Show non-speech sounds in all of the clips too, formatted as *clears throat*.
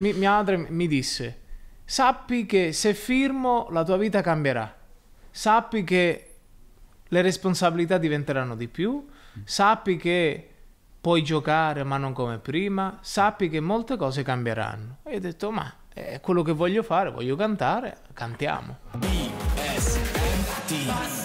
Mi- mia madre mi disse, sappi che se firmo la tua vita cambierà, sappi che le responsabilità diventeranno di più, sappi che puoi giocare ma non come prima, sappi che molte cose cambieranno. E ho detto, ma è quello che voglio fare, voglio cantare, cantiamo. Basement.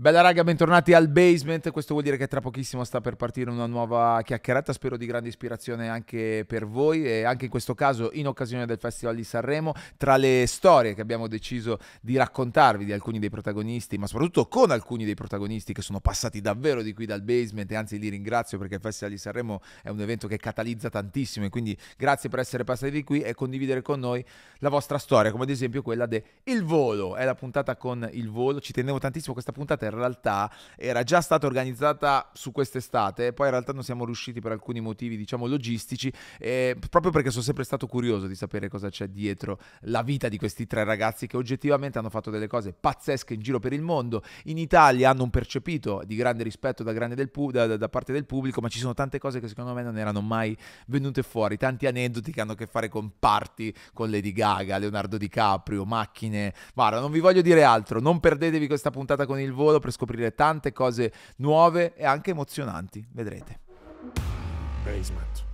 Bella raga, bentornati al basement. Questo vuol dire che tra pochissimo sta per partire una nuova chiacchierata. Spero di grande ispirazione anche per voi e anche in questo caso in occasione del Festival di Sanremo. Tra le storie che abbiamo deciso di raccontarvi di alcuni dei protagonisti, ma soprattutto con alcuni dei protagonisti che sono passati davvero di qui dal basement e anzi li ringrazio perché il Festival di Sanremo è un evento che catalizza tantissimo e quindi grazie per essere passati di qui e condividere con noi la vostra storia, come ad esempio quella de Il Volo. È la puntata con Il Volo. Ci tenevo tantissimo questa puntata in realtà era già stata organizzata su quest'estate, poi in realtà non siamo riusciti per alcuni motivi, diciamo, logistici, eh, proprio perché sono sempre stato curioso di sapere cosa c'è dietro la vita di questi tre ragazzi che oggettivamente hanno fatto delle cose pazzesche in giro per il mondo. In Italia hanno un percepito di grande rispetto da, grande pu- da, da parte del pubblico, ma ci sono tante cose che secondo me non erano mai venute fuori, tanti aneddoti che hanno a che fare con parti, con Lady Gaga, Leonardo DiCaprio, macchine. Guarda, non vi voglio dire altro, non perdetevi questa puntata con il volo per scoprire tante cose nuove e anche emozionanti. Vedrete. Basement.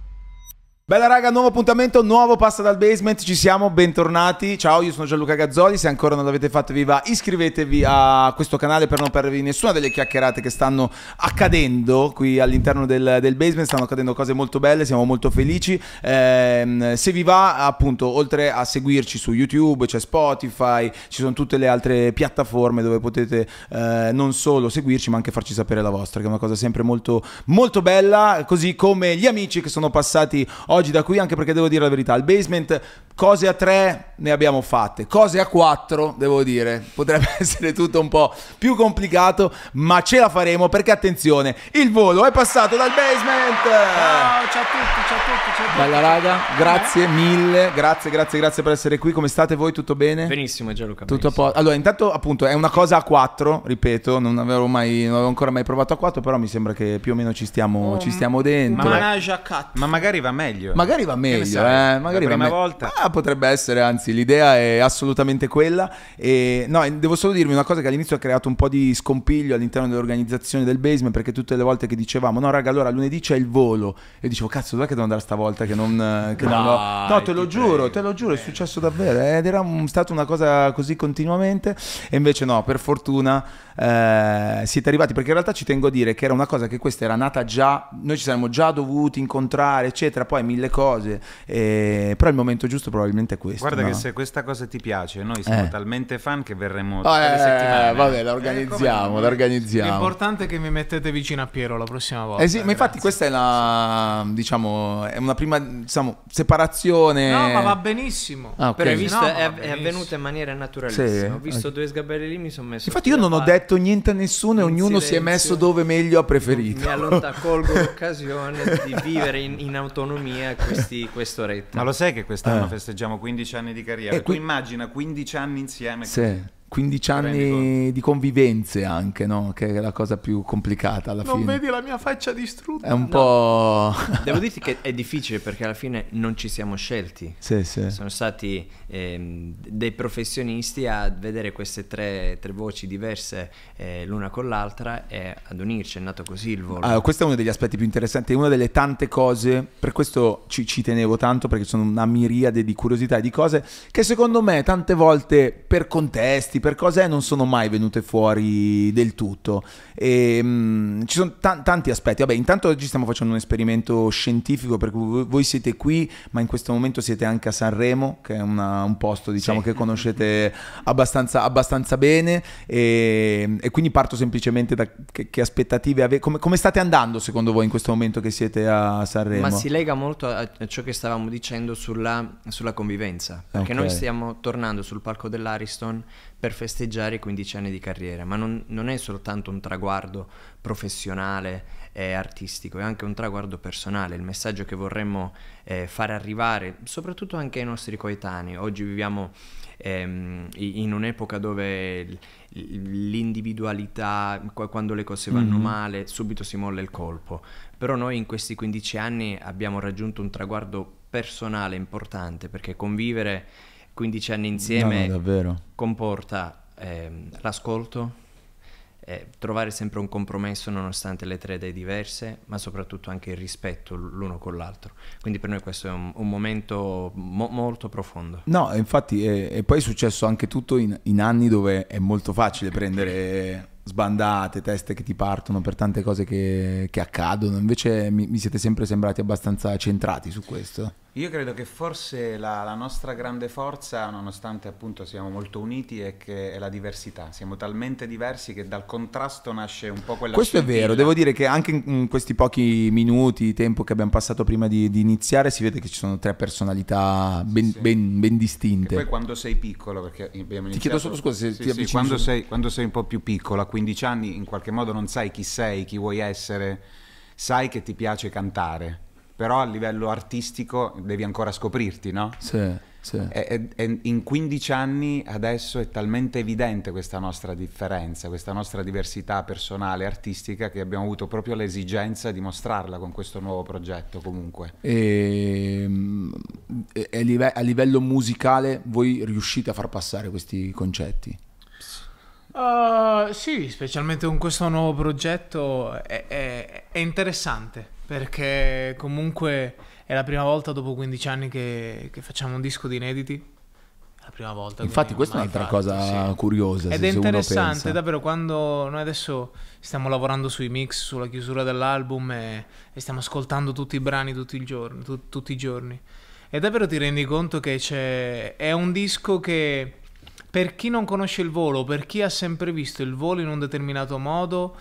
Bella raga, nuovo appuntamento, nuovo Passa dal Basement, ci siamo, bentornati. Ciao, io sono Gianluca Gazzoli, se ancora non l'avete fatto vi va, iscrivetevi a questo canale per non perdervi nessuna delle chiacchierate che stanno accadendo qui all'interno del, del basement, stanno accadendo cose molto belle, siamo molto felici. Ehm, se vi va, appunto, oltre a seguirci su YouTube, c'è Spotify, ci sono tutte le altre piattaforme dove potete eh, non solo seguirci, ma anche farci sapere la vostra, che è una cosa sempre molto, molto bella, così come gli amici che sono passati oggi da qui, anche perché devo dire la verità, il basement cose a tre ne abbiamo fatte, cose a quattro, devo dire, potrebbe *laughs* essere tutto un po' più complicato, ma ce la faremo perché attenzione, il volo è passato dal basement. Ciao, ciao a tutti, ciao a tutti, ciao a tutti. Bella raga, grazie mille, grazie, grazie, grazie per essere qui. Come state voi? Tutto bene? Benissimo Gianluca. Tutto a posto. Allora, intanto, appunto, è una cosa a quattro, ripeto, non avevo mai, non avevo ancora mai provato a quattro, però mi sembra che più o meno ci stiamo, Oh, ci stiamo dentro. Manage a cat. Ma magari va meglio. Magari va meglio, eh? Magari va me- volta. Ah, potrebbe essere, anzi, l'idea è assolutamente quella. E no, devo solo dirvi una cosa che all'inizio ha creato un po' di scompiglio all'interno dell'organizzazione del basement, perché tutte le volte che dicevamo, no, raga, allora lunedì c'è il volo. E dicevo, cazzo, dov'è che devo andare stavolta? Che non. Che non l'ho-" Dai, No, te lo giuro, prego. te lo giuro, è successo davvero. Ed era un- stata una cosa così continuamente. E invece no, per fortuna eh, siete arrivati, perché in realtà ci tengo a dire che era una cosa che questa era nata già, noi ci saremmo già dovuti incontrare, eccetera, poi mille cose, eh, però il momento giusto probabilmente è questo. Guarda no? che se questa cosa ti piace, noi siamo Eh. talmente fan che verremo Oh, tutte le eh, settimane. vabbè, la Eh, organizziamo, la organizziamo. L'importante è che mi mettete vicino a Piero la prossima volta. Eh sì, ma infatti questa è la, diciamo, è una prima, diciamo, separazione. No, ma va benissimo. Ah, ok. Però hai visto, no, è, va è benissimo. avvenuta in maniera naturalissima. Sì, Ho visto ok. due sgabelli lì, mi sono messo. Infatti io non ho da detto niente a nessuno e In ognuno si è silenzio. messo dove meglio ha preferito. Mi allontano, colgo *laughs* l'occasione di vivere in, in autonomia questi, quest'oretta. Ma lo sai che quest'anno Eh. festeggiamo 15 anni di carriera? Eh, qui- Tu immagina 15 anni insieme. Sì, 15 Rendi anni di convivenze anche, no? Che è la cosa più complicata alla Non fine. vedi la mia faccia distrutta? È un po'... *laughs* Devo dirti che è difficile perché alla fine non ci siamo scelti. sì, sì. Sono stati ehm, dei professionisti a vedere queste tre, tre voci diverse eh, l'una con l'altra e ad unirci. È nato così il volo. Allora, questo è uno degli aspetti più interessanti, è una delle tante cose, per questo ci, ci tenevo tanto, perché sono una miriade di curiosità e di cose che secondo me tante volte per contesti, per cose non sono mai venute fuori del tutto. E, mm, ci sono tan- tanti aspetti. Vabbè, intanto oggi stiamo facendo un esperimento scientifico, per cui voi- siete qui, ma in questo momento siete anche a Sanremo, che è una- un posto diciamo, Sì. che conoscete abbastanza, abbastanza bene. E, e quindi parto semplicemente da che, che aspettative avete. Come, come state andando secondo voi in questo momento che siete a Sanremo? Ma si lega molto a a ciò che stavamo dicendo sulla, sulla convivenza. Perché Ok. noi stiamo tornando sul palco dell'Ariston per festeggiare i 15 anni di carriera, ma non, non è soltanto un traguardo professionale eh, artistico, è anche un traguardo personale, il messaggio che vorremmo eh, fare arrivare, soprattutto anche ai nostri coetanei. Oggi viviamo ehm, in un'epoca dove l'individualità, qu- quando le cose vanno Mhm. male, subito si molla il colpo. Però noi in questi 15 anni abbiamo raggiunto un traguardo personale importante perché convivere 15 anni insieme No, no, comporta ehm, l'ascolto, eh, trovare sempre un compromesso nonostante le tre idee diverse, ma soprattutto anche il rispetto l'uno con l'altro. Quindi per noi questo è un, un momento mo- molto profondo. No, infatti, e, e poi è successo anche tutto in, in anni dove è molto facile prendere sbandate, teste che ti partono per tante cose che, che accadono. Invece mi, mi siete sempre sembrati abbastanza centrati su questo. Io credo che forse la, la nostra grande forza, nonostante appunto siamo molto uniti, è che è la diversità. Siamo talmente diversi che dal contrasto nasce un po' quella Questo è scintilla. vero, devo dire che anche in, questi pochi minuti, tempo che abbiamo passato prima di, di iniziare, si vede che ci sono tre personalità ben, Sì. ben- ben E distinte. poi quando sei piccolo, perché abbiamo iniziato... chiedo solo scusa se Sì, ti sì, avvicini quando, sei, quando sei un po' più piccolo, a 15 anni, in qualche modo non sai chi sei, chi vuoi essere, sai che ti piace cantare, però a livello artistico devi ancora scoprirti, no? Sì, sì. E, e- e in 15 anni adesso è talmente evidente questa nostra differenza, questa nostra diversità personale, artistica, che abbiamo avuto proprio l'esigenza di mostrarla con questo nuovo progetto comunque. E, mm, e- e a live- a livello musicale voi riuscite a far passare questi concetti? Uh, sì, specialmente con questo nuovo progetto è, è- è interessante perché comunque è la prima volta dopo 15 anni che, che facciamo un disco di inediti. È la prima volta. Infatti questa è un'altra fatto, cosa sì. curiosa. Ed è interessante, davvero, quando noi adesso stiamo lavorando sui mix, sulla chiusura dell'album e, e stiamo ascoltando tutti i brani tutti, il giorno- tu- tutti i giorni. E davvero ti rendi conto che c'è, è un disco che per chi non conosce il volo, per chi ha sempre visto il volo in un determinato modo,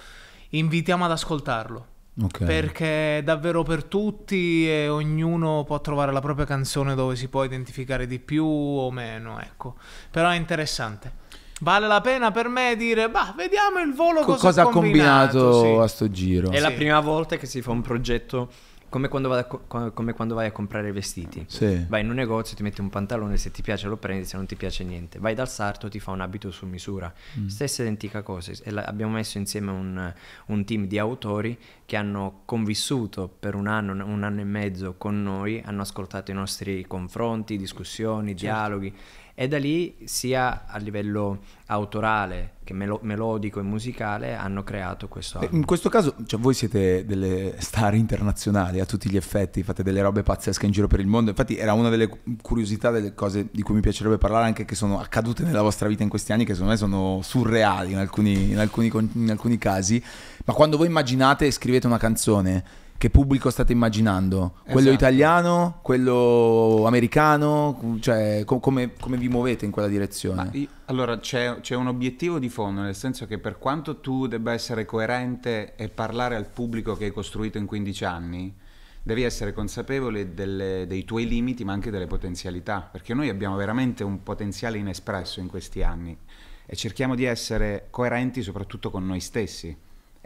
invitiamo ad ascoltarlo. Ok. Perché è davvero per tutti e ognuno può trovare la propria canzone dove si può identificare di più o meno, ecco. Però è interessante. Vale la pena per me dire, bah, vediamo il volo Co- cosa, cosa ha combinato sì. a sto giro? È la Sì. prima volta che si fa un progetto come quando, vai a co- co- come quando vai a comprare vestiti. Sì. Vai in un negozio, ti metti un pantalone, se ti piace lo prendi, se non ti piace niente. Vai dal sarto, ti fa un abito su misura. Mm. Stessa identica cosa. Abbiamo messo insieme un, un team di autori che hanno convissuto per un anno, un anno e mezzo con noi, hanno ascoltato i nostri confronti, discussioni, Certo. dialoghi. E da lì, sia a livello autorale che melo- melodico e musicale, hanno creato questo album. In questo caso, cioè, voi siete delle star internazionali a tutti gli effetti, fate delle robe pazzesche in giro per il mondo. Infatti, era una delle curiosità, delle cose di cui mi piacerebbe parlare, anche che sono accadute nella vostra vita in questi anni, che secondo me sono surreali in alcuni, in alcuni in alcuni casi. Ma quando voi immaginate e scrivete una canzone, che pubblico state immaginando? Quello Esatto. italiano? Quello americano? Cioè, co- come, come vi muovete in quella direzione? Io- allora c'è, c'è un obiettivo di fondo, nel senso che per quanto tu debba essere coerente e parlare al pubblico che hai costruito in 15 anni, devi essere consapevole delle- dei tuoi limiti ma anche delle potenzialità, perché noi abbiamo veramente un potenziale inespresso in questi anni e cerchiamo di essere coerenti soprattutto con noi stessi.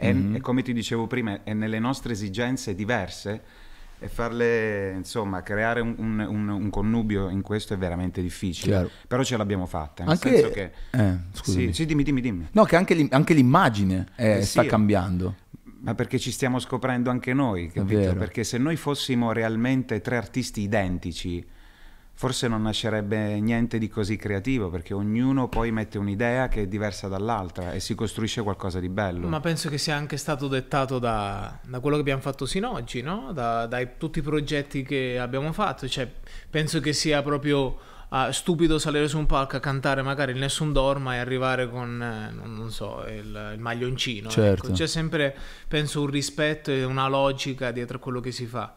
E, Mhm. e come ti dicevo prima, è nelle nostre esigenze diverse e farle, insomma, creare un, un- un- un connubio in questo è veramente difficile. Chiaro. Però ce l'abbiamo fatta, nel Anche... senso che... Eh, scusami. Sì, sì, dimmi, dimmi, dimmi. No, che anche, l'im- anche l'immagine eh, Eh, sta sì. cambiando. Ma perché ci stiamo scoprendo anche noi, capito? Perché se noi fossimo realmente tre artisti identici, forse non nascerebbe niente di così creativo, perché ognuno poi mette un'idea che è diversa dall'altra e si costruisce qualcosa di bello. Ma penso che sia anche stato dettato da, da quello che abbiamo fatto sino ad oggi, no? Da, dai tutti i progetti che abbiamo fatto. Cioè, penso che sia proprio ah, stupido salire su un palco a cantare magari il Nessun Dorma e arrivare con, eh, non, non so, il, il maglioncino. Certo. ecco. C'è sempre, penso, un rispetto e una logica dietro a quello che si fa.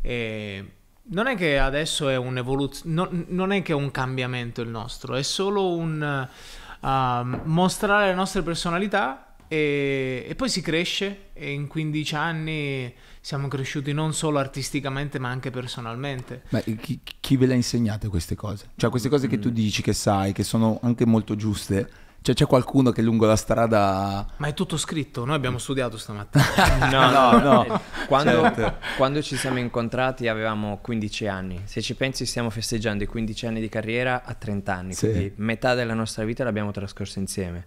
E non è che adesso è un'evoluzione, non è che è un cambiamento il nostro, è solo un uh, mostrare le nostre personalità e, e poi si cresce e in 15 anni siamo cresciuti non solo artisticamente ma anche personalmente. Ma chi, chi ve le ha insegnate queste cose? Cioè queste cose che tu dici, che sai, che sono anche molto giuste, Cioè c'è qualcuno che lungo la strada... Ma è tutto scritto, noi abbiamo studiato stamattina. *laughs* No, no, No. Quando, Certo. quando ci siamo incontrati avevamo 15 anni. Se ci pensi stiamo festeggiando i 15 anni di carriera a 30 anni, Sì. quindi metà della nostra vita l'abbiamo trascorsa insieme.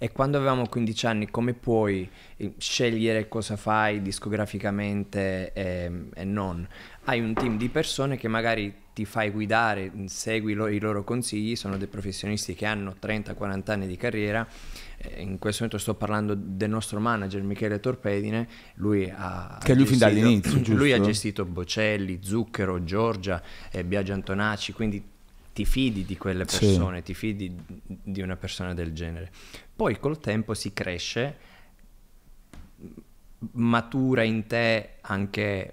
E quando avevamo 15 anni, come puoi eh, scegliere cosa fai discograficamente e, e non? Hai un team di persone che magari ti fai guidare, segui lo- i loro consigli, sono dei professionisti che hanno 30-40 anni di carriera. Eh, In questo momento sto parlando del nostro manager Michele Torpedine, lui ha Che lui fin gestito- dall'inizio, *clears throat* giusto? Lui ha gestito Bocelli, Zucchero, Giorgia, eh, Biagio Antonacci, quindi ti fidi di quelle Sì. persone, ti fidi di una persona del genere. Poi col tempo si cresce, matura in te anche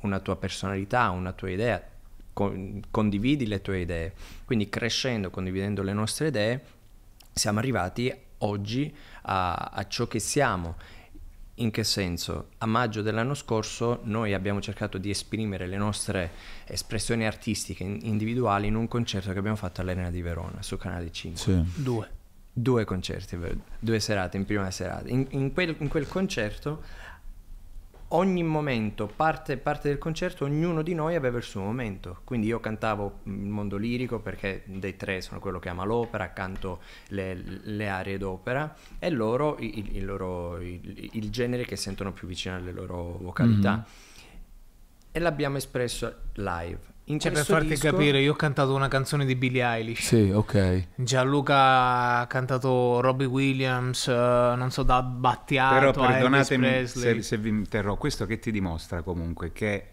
una tua personalità, una tua idea, con- condividi le tue idee. Quindi crescendo, condividendo le nostre idee, siamo arrivati oggi a, a ciò che siamo. In che senso? A maggio dell'anno scorso noi abbiamo cercato di esprimere le nostre espressioni artistiche in- individuali in un concerto che abbiamo fatto all'Arena di Verona su Canale 5. Sì. Due. Due concerti, due serate in prima serata. In, in quel, in quel concerto, ogni momento, parte, parte del concerto, ognuno di noi aveva il suo momento. Quindi io cantavo il mondo lirico perché dei tre sono quello che ama l'opera, canto le, le aree d'opera e loro il, il loro, il, il genere che sentono più vicino alle loro vocalità. E l'abbiamo espresso live. In Cioè, per farti disco- capire, io ho cantato una canzone di Billie Eilish. Sì, ok. Gianluca ha cantato Robbie Williams, eh, non so, da Battiato Però perdonatemi se, se vi interrompo, questo che ti dimostra comunque che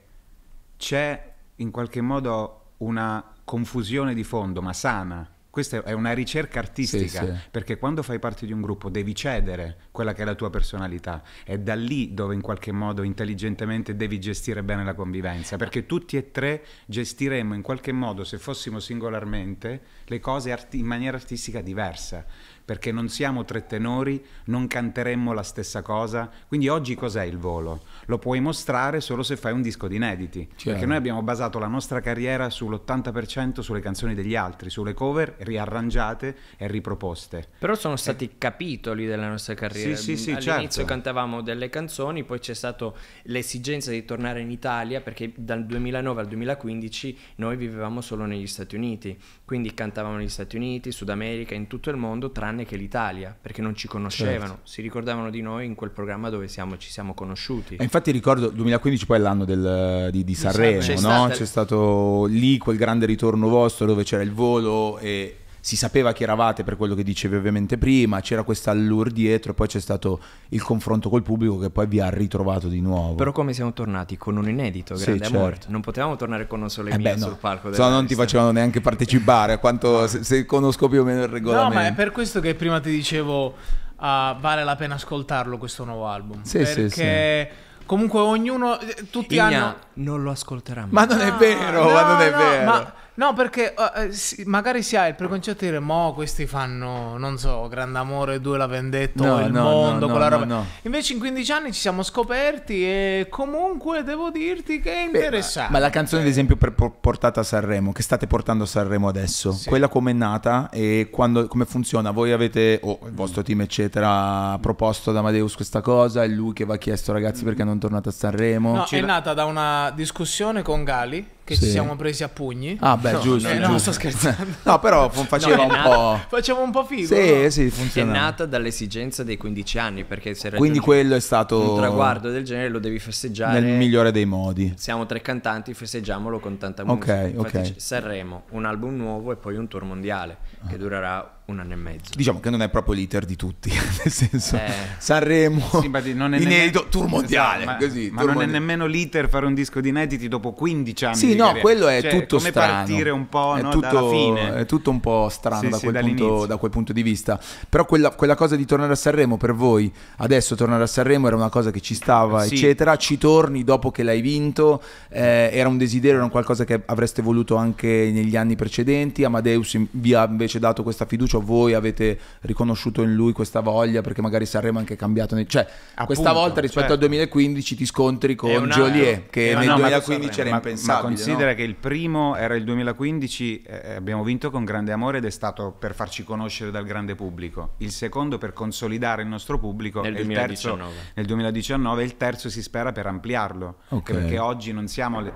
c'è in qualche modo una confusione di fondo, ma sana. Questa è una ricerca artistica, Sì, sì. perché quando fai parte di un gruppo devi cedere quella che è la tua personalità. È da lì dove in qualche modo intelligentemente devi gestire bene la convivenza, perché tutti e tre gestiremmo in qualche modo, se fossimo singolarmente, le cose arti- in maniera artistica diversa, perché non siamo tre tenori, non canteremmo la stessa cosa. Quindi oggi cos'è il volo? Lo puoi mostrare solo se fai un disco di inediti, Chiaro. perché noi abbiamo basato la nostra carriera sull'80% sulle canzoni degli altri, sulle cover riarrangiate e riproposte. Però sono stati capitoli della nostra carriera. Sì, sì, sì, All'inizio certo. cantavamo delle canzoni, poi c'è stata l'esigenza di tornare in Italia perché dal 2009 al 2015 noi vivevamo solo negli Stati Uniti, quindi cantavamo negli Stati Uniti, Sud America, in tutto il mondo tranne che l'Italia, perché non ci conoscevano, Certo. si ricordavano di noi in quel programma dove siamo- ci siamo conosciuti. E infatti ricordo 2015 poi è l'anno del- di, di Sanremo, C'è no? stata- C'è stato lì quel grande ritorno vostro dove c'era il volo e si sapeva chi eravate per quello che dicevi ovviamente prima, c'era questa allure dietro e poi c'è stato il confronto col pubblico che poi vi ha ritrovato di nuovo. Però come siamo tornati? Con un inedito, Sì, grande amore. certo. Non potevamo tornare con un sole Eh beh, no. sul palco Se no della non ti facevano neanche partecipare, a quanto, se, se conosco più o meno il No, regolamento. ma è per questo che prima ti dicevo ah, vale la pena ascoltarlo questo nuovo album. Sì, sì, perché comunque ognuno, eh, tutti Igna hanno... non lo ascolterà mai. Ma non è No, vero, no, ma non è no, vero. ma- no, perché eh, sì, magari si ha il preconcetto di dire, mo questi fanno, non so, Grande Amore 2 l'ha vendetto, No, il no, mondo, no, quella no, roba. no. Invece in 15 anni ci siamo scoperti e comunque devo dirti che è Beh, interessante. Ma la canzone, ad esempio, per- por- portata a Sanremo, che state portando a Sanremo adesso, Sì. quella come è nata e quando, come funziona? Voi avete, o il vostro team, eccetera, proposto ad Amadeus questa cosa? È lui che va chiesto, ragazzi, perché non tornate a Sanremo? No, ci è la- nata da una discussione con Gali che Sì. ci siamo presi a pugni. Ah, beh, giusto, eh, no, giusto. sto scherzando. no, però faceva No, è un nata- po'. Facciamo un po' figo. Sì, no? sì, È funziona. nata dall'esigenza dei 15 anni, perché se Quindi quello è stato un traguardo del genere lo devi festeggiare. nel migliore dei modi. Siamo tre cantanti, festeggiamolo con tanta Ok, musica. Infatti ok. Sanremo, un album nuovo e poi un tour mondiale che durerà un anno e mezzo. Diciamo che non è proprio l'iter di tutti, *laughs* nel senso Eh. Sanremo, Sì, non è inedito, nemmeno- tour mondiale, Esatto, ma, così. ma tour non è mondiale. nemmeno l'iter fare un disco di inediti dopo 15 anni Sì, di no, carriera. quello è Cioè, tutto come strano. partire un po' è no, tutto, dalla fine. È tutto un po' strano Sì, da, sì, quel punto, da quel punto di vista. Però quella, quella cosa di tornare a Sanremo per voi, adesso tornare a Sanremo era una cosa che ci stava, Sì. eccetera. Ci torni dopo che l'hai vinto, eh, era un desiderio, era un qualcosa che avreste voluto anche negli anni precedenti. Amadeus vi ha invece dato questa fiducia, voi avete riconosciuto in lui questa voglia perché magari Sanremo è anche cambiato. nei- Cioè, questa Appunto, volta rispetto certo. al 2015 ti scontri con Joliet, che un nel altro 2015 era impensabile. ma considera no? che il primo era il 2015, eh, abbiamo vinto con grande amore ed è stato per farci conoscere dal grande pubblico. Il secondo per consolidare il nostro pubblico Nel e il terzo 2019. nel 2019 e il terzo si spera per ampliarlo. Ok. Anche Perché oggi non siamo le-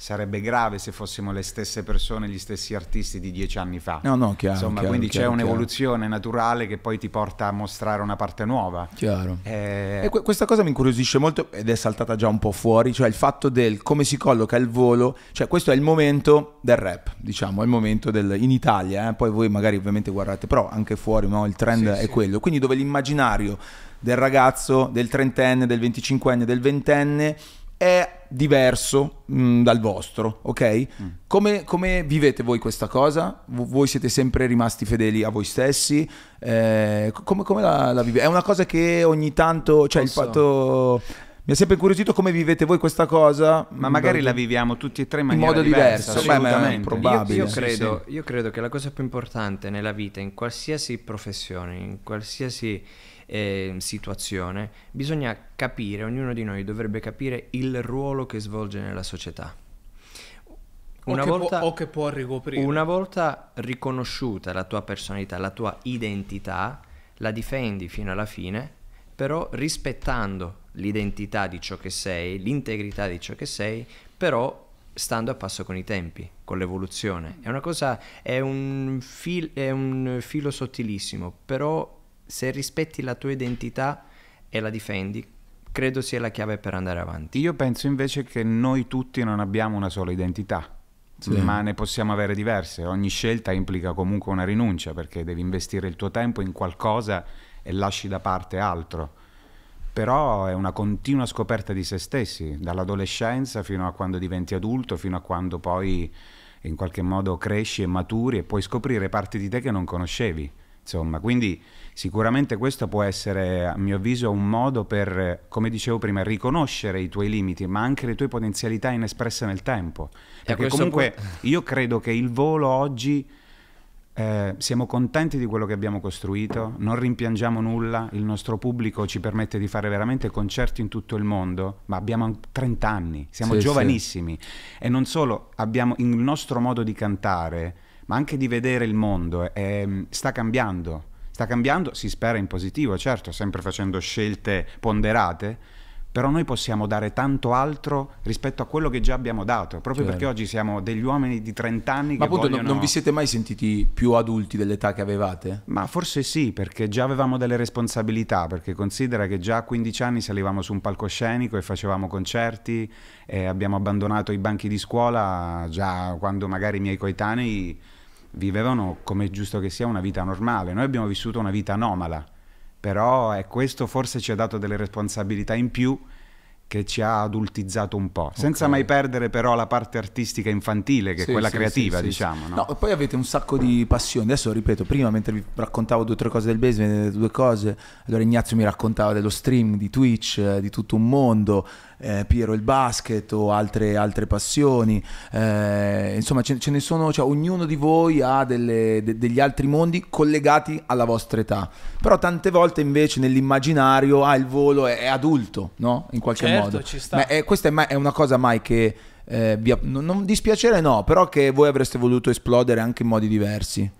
sarebbe grave se fossimo le stesse persone, gli stessi artisti di dieci anni fa. No, no, chiaro, Insomma, chiaro, quindi chiaro, c'è chiaro. un'evoluzione naturale che poi ti porta a mostrare una parte nuova. Chiaro. Eh, E que- questa cosa mi incuriosisce molto ed è saltata già un po' fuori, cioè il fatto del come si colloca il volo, cioè questo è il momento del rap, diciamo, è il momento del, in Italia, eh, poi voi magari ovviamente guardate, però anche fuori no, il trend Sì, è sì. quello, quindi dove l'immaginario del ragazzo, del trentenne, del venticinquenne, del ventenne è diverso mh, dal vostro, ok? Come, come vivete voi questa cosa? V- voi siete sempre rimasti fedeli a voi stessi? Eh, co- come, come la, la vivete? È una cosa che ogni tanto, cioè Posso- il fatto... Mi ha sempre incuriosito come vivete voi questa cosa. ma magari Perché- la viviamo tutti e tre in In maniera modo diverso, diversa, beh, è probabile. Io, io Sì, credo, sì. io credo che la cosa più importante nella vita, in qualsiasi professione, in qualsiasi eh, situazione, bisogna capire, ognuno di noi dovrebbe capire il ruolo che svolge nella società. O, Una che volta, può, o che può ricoprire. una volta riconosciuta la tua personalità, la tua identità, la difendi fino alla fine, però rispettando l'identità di ciò che sei, l'integrità di ciò che sei, però stando a passo con i tempi, con l'evoluzione. È una cosa, è un, fil- è un filo sottilissimo, però se rispetti la tua identità e la difendi, credo sia la chiave per andare avanti. Io penso invece che noi tutti non abbiamo una sola identità, Sì. ma ne possiamo avere diverse. Ogni scelta implica comunque una rinuncia perché devi investire il tuo tempo in qualcosa e lasci da parte altro. Però è una continua scoperta di se stessi, dall'adolescenza fino a quando diventi adulto, fino a quando poi in qualche modo cresci e maturi e puoi scoprire parti di te che non conoscevi. Insomma, quindi sicuramente questo può essere, a mio avviso, un modo per, come dicevo prima, riconoscere i tuoi limiti, ma anche le tue potenzialità inespresse nel tempo. Perché comunque *laughs* io credo che il volo oggi eh, siamo contenti di quello che abbiamo costruito, non rimpiangiamo nulla, il nostro pubblico ci permette di fare veramente concerti in tutto il mondo, ma abbiamo 30 anni, siamo Sì, giovanissimi e non solo, abbiamo il nostro modo di cantare, ma anche di vedere il mondo, eh, sta cambiando. Sta cambiando, si spera in positivo, certo, sempre facendo scelte ponderate, però noi possiamo dare tanto altro rispetto a quello che già abbiamo dato, proprio Certo. perché oggi siamo degli uomini di 30 anni Ma che appunto vogliono... non vi siete mai sentiti più adulti dell'età che avevate? Ma forse sì, perché già avevamo delle responsabilità, perché considera che già a 15 anni salivamo su un palcoscenico e facevamo concerti e abbiamo abbandonato i banchi di scuola già quando magari i miei coetanei vivevano, come è giusto che sia, una vita normale. Noi abbiamo vissuto una vita anomala, però è questo forse ci ha dato delle responsabilità in più che ci ha adultizzato un po', senza Ok. mai perdere però la parte artistica infantile, che Sì, è quella sì, creativa, sì, diciamo. no? No, poi avete un sacco di passioni. Adesso ripeto, prima mentre vi raccontavo due o tre cose del basement, due cose, allora Ignazio mi raccontava dello stream, di Twitch, eh, di tutto un mondo, eh, Piero il basket o altre, altre passioni. Eh, insomma, ce, ce ne sono, cioè, ognuno di voi ha delle- de- degli altri mondi collegati alla vostra età. Però tante volte invece nell'immaginario, ah, il volo è, è adulto, no? In qualche Certo, modo. ci sta. Ma è- questa è, mai- è una cosa mai che eh, vi ha- non, non dispiacere no, però che voi avreste voluto esplodere anche in modi diversi.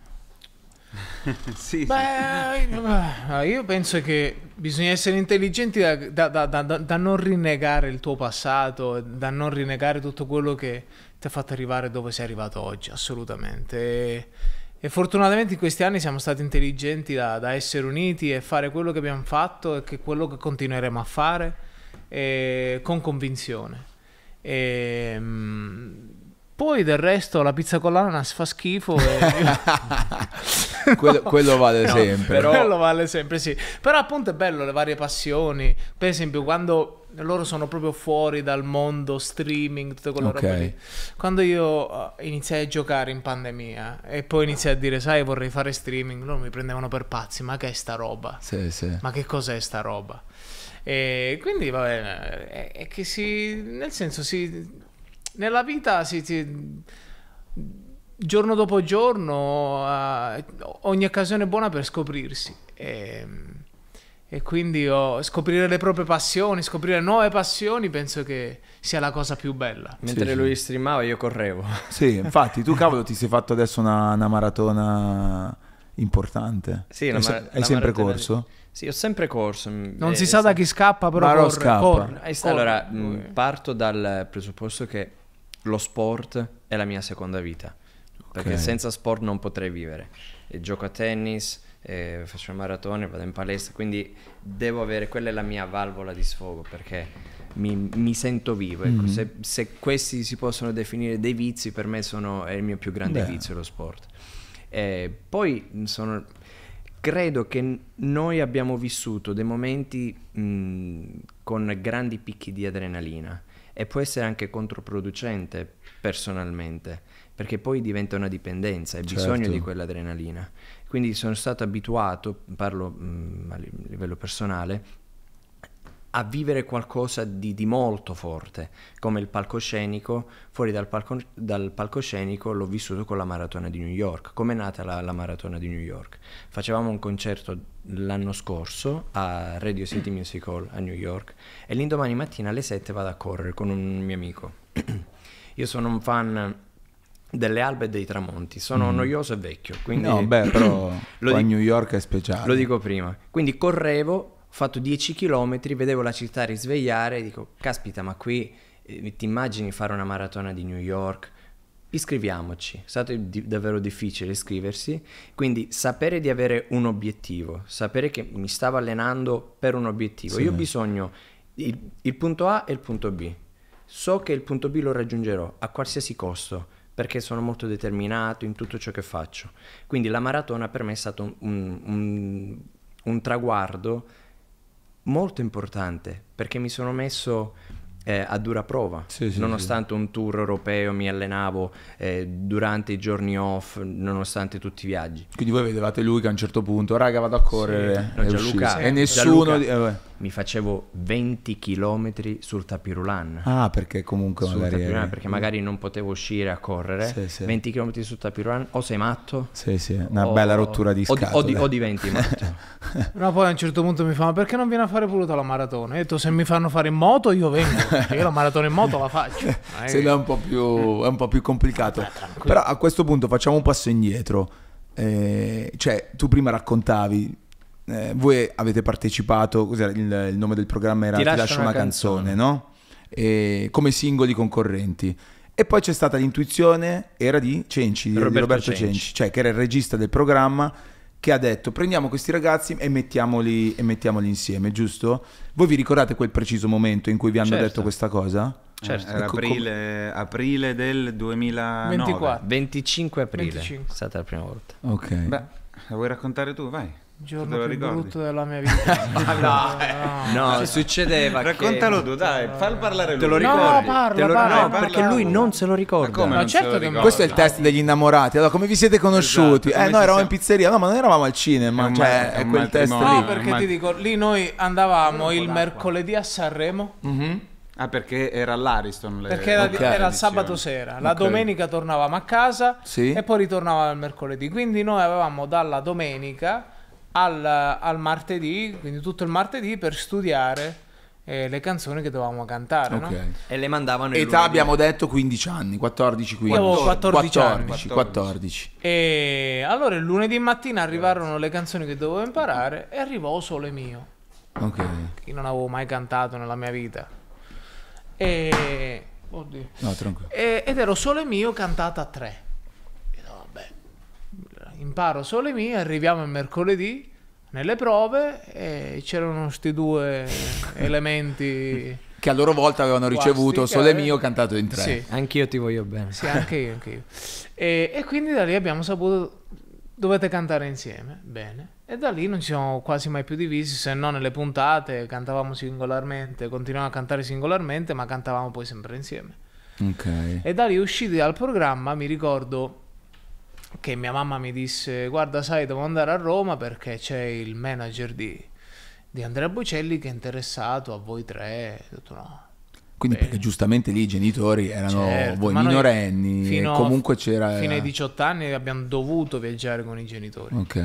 *laughs* Sì. Beh, io penso che bisogna essere intelligenti da, da- da- da- non rinnegare il tuo passato, da non rinnegare tutto quello che ti ha fatto arrivare dove sei arrivato oggi, assolutamente. E, e fortunatamente in questi anni siamo stati intelligenti da, essere uniti e fare quello che abbiamo fatto e che quello che continueremo a fare e con convinzione. E, mm, poi del resto la pizza con l'ananas fa schifo e... *laughs* quello, quello vale *laughs* No, sempre. però quello vale sempre, sì. Però appunto è bello le varie passioni. Per esempio, quando loro sono proprio fuori dal mondo streaming, tutte quelle Ok. robe lì. Quando io eh, iniziai a giocare in pandemia e poi iniziai a dire, sai, vorrei fare streaming, loro mi prendevano per pazzi, ma che è sta roba? Sì, sì. Ma che cos'è sta roba? E quindi, vabbè, è, è che si... Nel senso, si... Nella vita si... si giorno dopo giorno, eh, ogni occasione è buona per scoprirsi. E, e quindi oh, scoprire le proprie passioni, scoprire nuove passioni, penso che sia la cosa più bella. Mentre Sì, sì. lui streamava io correvo. *laughs* Sì, infatti, tu cavolo ti sei fatto adesso una, una maratona importante. Sì, la hai, la sempre maratona- corso? Sì, ho sempre corso. Non Eh, si sa da chi scappa, però Ma lo corre, scappa. corre, corre. allora, mh, parto dal presupposto che lo sport è la mia seconda vita. Perché Ok. senza sport non potrei vivere. E gioco a tennis, faccio maratone, vado in palestra, quindi devo avere, quella è la mia valvola di sfogo perché mi, mi sento vivo. Ecco, Mhm. se, se questi si possono definire dei vizi, per me sono, è il mio più grande Beh. vizio lo sport. Eh, poi sono, credo che noi abbiamo vissuto dei momenti mh, con grandi picchi di adrenalina e può essere anche controproducente personalmente perché poi diventa una dipendenza hai bisogno Certo. di quell'adrenalina quindi sono stato abituato parlo mh, a li- livello personale a vivere qualcosa di, di molto forte, come il palcoscenico. Fuori dal, palco- dal palcoscenico l'ho vissuto con la maratona di New York. Come è nata la, la maratona di New York? Facevamo un concerto l'anno scorso a Radio City Music Hall a New York e l'indomani mattina alle 7 vado a correre con un mio amico. Io sono un fan delle albe e dei tramonti, sono noioso e vecchio, quindi Mm. no, beh, però *coughs* a dico- New York è speciale. lo dico prima. Quindi correvo, ho fatto 10 km, vedevo la città risvegliare e dico, caspita, ma qui eh, ti immagini fare una maratona di New York? Iscriviamoci. È stato di- davvero difficile iscriversi, quindi sapere di avere un obiettivo, sapere che mi stavo allenando per un obiettivo. Sì. Io ho bisogno il, il punto A e il punto B. So che il punto B lo raggiungerò a qualsiasi costo perché sono molto determinato in tutto ciò che faccio. Quindi la maratona per me è stato un, un- un- un traguardo molto importante perché mi sono messo eh, a dura prova. Sì, sì, nonostante un tour europeo mi allenavo eh, durante i giorni off, nonostante tutti i viaggi. Quindi voi vedevate lui che a un certo punto, raga, vado a correre. No, Gianluca- e sì, nessuno... Gianluca- eh. Mi facevo 20 km sul tapirulan. Ah, perché comunque sul magari... tapirulan, eri- perché magari non potevo uscire a correre Sì, sì. 20 km sul tapirulan o sei matto Sì, sì, una o- bella rottura di scatole. o di- o diventi matto *laughs* No, poi a un certo punto mi fa: Ma perché non vieni a fare pure la maratona? Io ho detto: Se mi fanno fare in moto, io vengo. *laughs* io la maratona in moto la faccio. *laughs* Se no è un po' più, è un po' più complicato. Però a questo punto facciamo un passo indietro. Eh, cioè, tu prima raccontavi, eh, voi avete partecipato, il, il nome del programma era Ti Ti, lascio una una canzone, canzone. no? E- come singoli concorrenti. E poi c'è stata l'intuizione, era di Cenci, di di Roberto Roberto, Cenci. Cenci, cioè che era il regista del programma che ha detto prendiamo questi ragazzi e mettiamoli, e mettiamoli insieme, giusto? Voi vi ricordate quel preciso momento in cui vi hanno Certo. detto questa cosa? certo Era Ecco, aprile, aprile del 2009. 24. 25 aprile 25. è stata la prima volta Ok. Beh, la vuoi raccontare tu? Vai. Giorno più ricordi? brutto della mia vita. *laughs* no succedeva Raccontalo che tu, dai, fallo parlare lui. te lo No, ricordi parla, Te lo- parla, no parla perché lui non se lo ricorda Ma come No, non certo che- ricorda? Questo è il test degli innamorati. Allora, come vi siete conosciuti? Esatto, eh, no, ci eravamo siamo- in pizzeria. No, ma non eravamo al cinema. È cioè, ma- è quel test matrimonio. No, lì. perché ma- ti dico, lì noi andavamo il mercoledì a Sanremo. Mhm. Ah, perché era all'Ariston. le- Perché era, ok, era il sabato sera, la Ok. domenica tornavamo a casa Sì. e poi ritornavamo il mercoledì. Quindi noi avevamo dalla domenica al, al martedì, quindi tutto il martedì per studiare eh, le canzoni che dovevamo cantare. no? Ok. e le mandavano il Età abbiamo detto 15 anni, 14, 15. Io avevo 14 anni. 14, 14. E allora il lunedì mattina arrivarono le canzoni che dovevo imparare e arrivò Sole Mio, Ok. che non avevo mai cantato nella mia vita. E... Oddio. No, tranquillo. E- ed ero Sole Mio cantata a tre. Imparo Sole Mio, arriviamo il mercoledì nelle prove e c'erano sti due *laughs* elementi. Che a loro volta avevano ricevuto Guasti, Sole Mio cantato in tre. Sì, anch'io ti voglio bene sì, anche io, anche io. E, e quindi da lì abbiamo saputo dovete cantare insieme, bene. E da lì non ci siamo quasi mai più divisi, se no nelle puntate cantavamo singolarmente, continuavamo a cantare singolarmente, ma cantavamo poi sempre insieme. Ok. E da lì usciti dal programma mi ricordo che mia mamma mi disse guarda sai devo andare a Roma perché c'è il manager di, di Andrea Bocelli che è interessato a voi tre. Ho detto no. Quindi Bene. perché giustamente lì i genitori erano Certo, voi minorenni, e comunque c'era... Fino ai 18 anni abbiamo dovuto viaggiare con i genitori. Ok.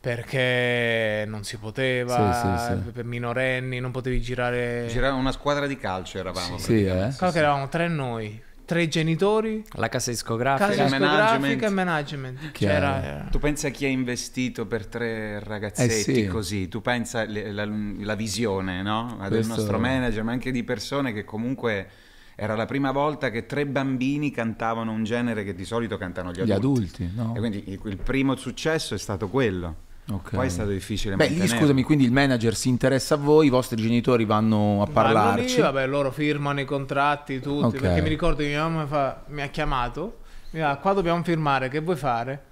Perché non si poteva, Sì, sì, sì. per minorenni, non potevi girare... Girava una squadra di calcio eravamo. Sì, eh? Calcola che eravamo tre noi, tre genitori, La casa discografica. casa il discografica management. e management. Era- Tu pensa a chi ha investito per tre ragazzetti Eh sì. così, tu pensa le- la, la visione no? del Questo- nostro manager, ma anche di persone che comunque era la prima volta che tre bambini cantavano un genere che di solito cantano gli Gli adulti. adulti, no? E quindi il primo successo è stato quello. Ok. Poi è stato difficile Beh, lì scusami, quindi il manager si interessa a voi, i vostri genitori vanno a Vanno parlarci. lì, vabbè, loro firmano i contratti tutti, Ok. perché mi ricordo che mia mamma fa- mi ha chiamato, mi fa, qua dobbiamo firmare, che vuoi fare?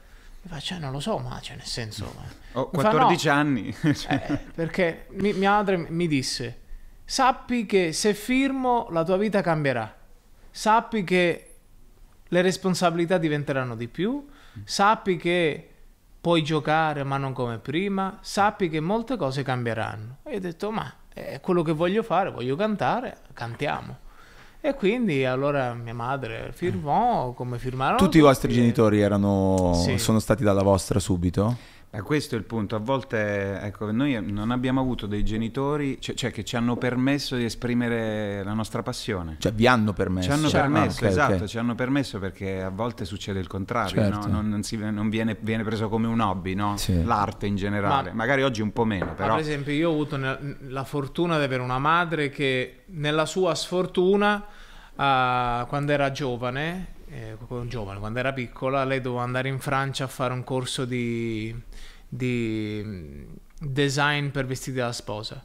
Mi fa, cioè, non lo so, ma cioè, nel senso... *laughs* Ho fa, 14 "No." anni. Eh, perché mi- mia madre mi disse, sappi che se firmo la tua vita cambierà, sappi che le responsabilità diventeranno di più, sappi che puoi giocare ma non come prima, sappi che molte cose cambieranno. E ho detto, ma è quello che voglio fare, voglio cantare, cantiamo. E quindi allora mia madre firmò come firmarono Tutti i vostri genitori erano, Sì. sono stati dalla vostra subito? Ma questo è il punto, a volte ecco, noi non abbiamo avuto dei genitori cioè, cioè, che ci hanno permesso di esprimere la nostra passione. Cioè vi hanno permesso? Ci hanno Cioè, permesso, ah, ok, esatto, ok. ci hanno permesso perché a volte succede il contrario, Certo. no? non, non si- non viene, viene preso come un hobby, no? Sì. l'arte in generale, Ma- magari oggi un po' meno, però per esempio, io ho avuto la fortuna di avere una madre che nella sua sfortuna, ah, quando era giovane, eh, giovane, quando era piccola, lei doveva andare in Francia a fare un corso di, di mm, design per vestiti da sposa.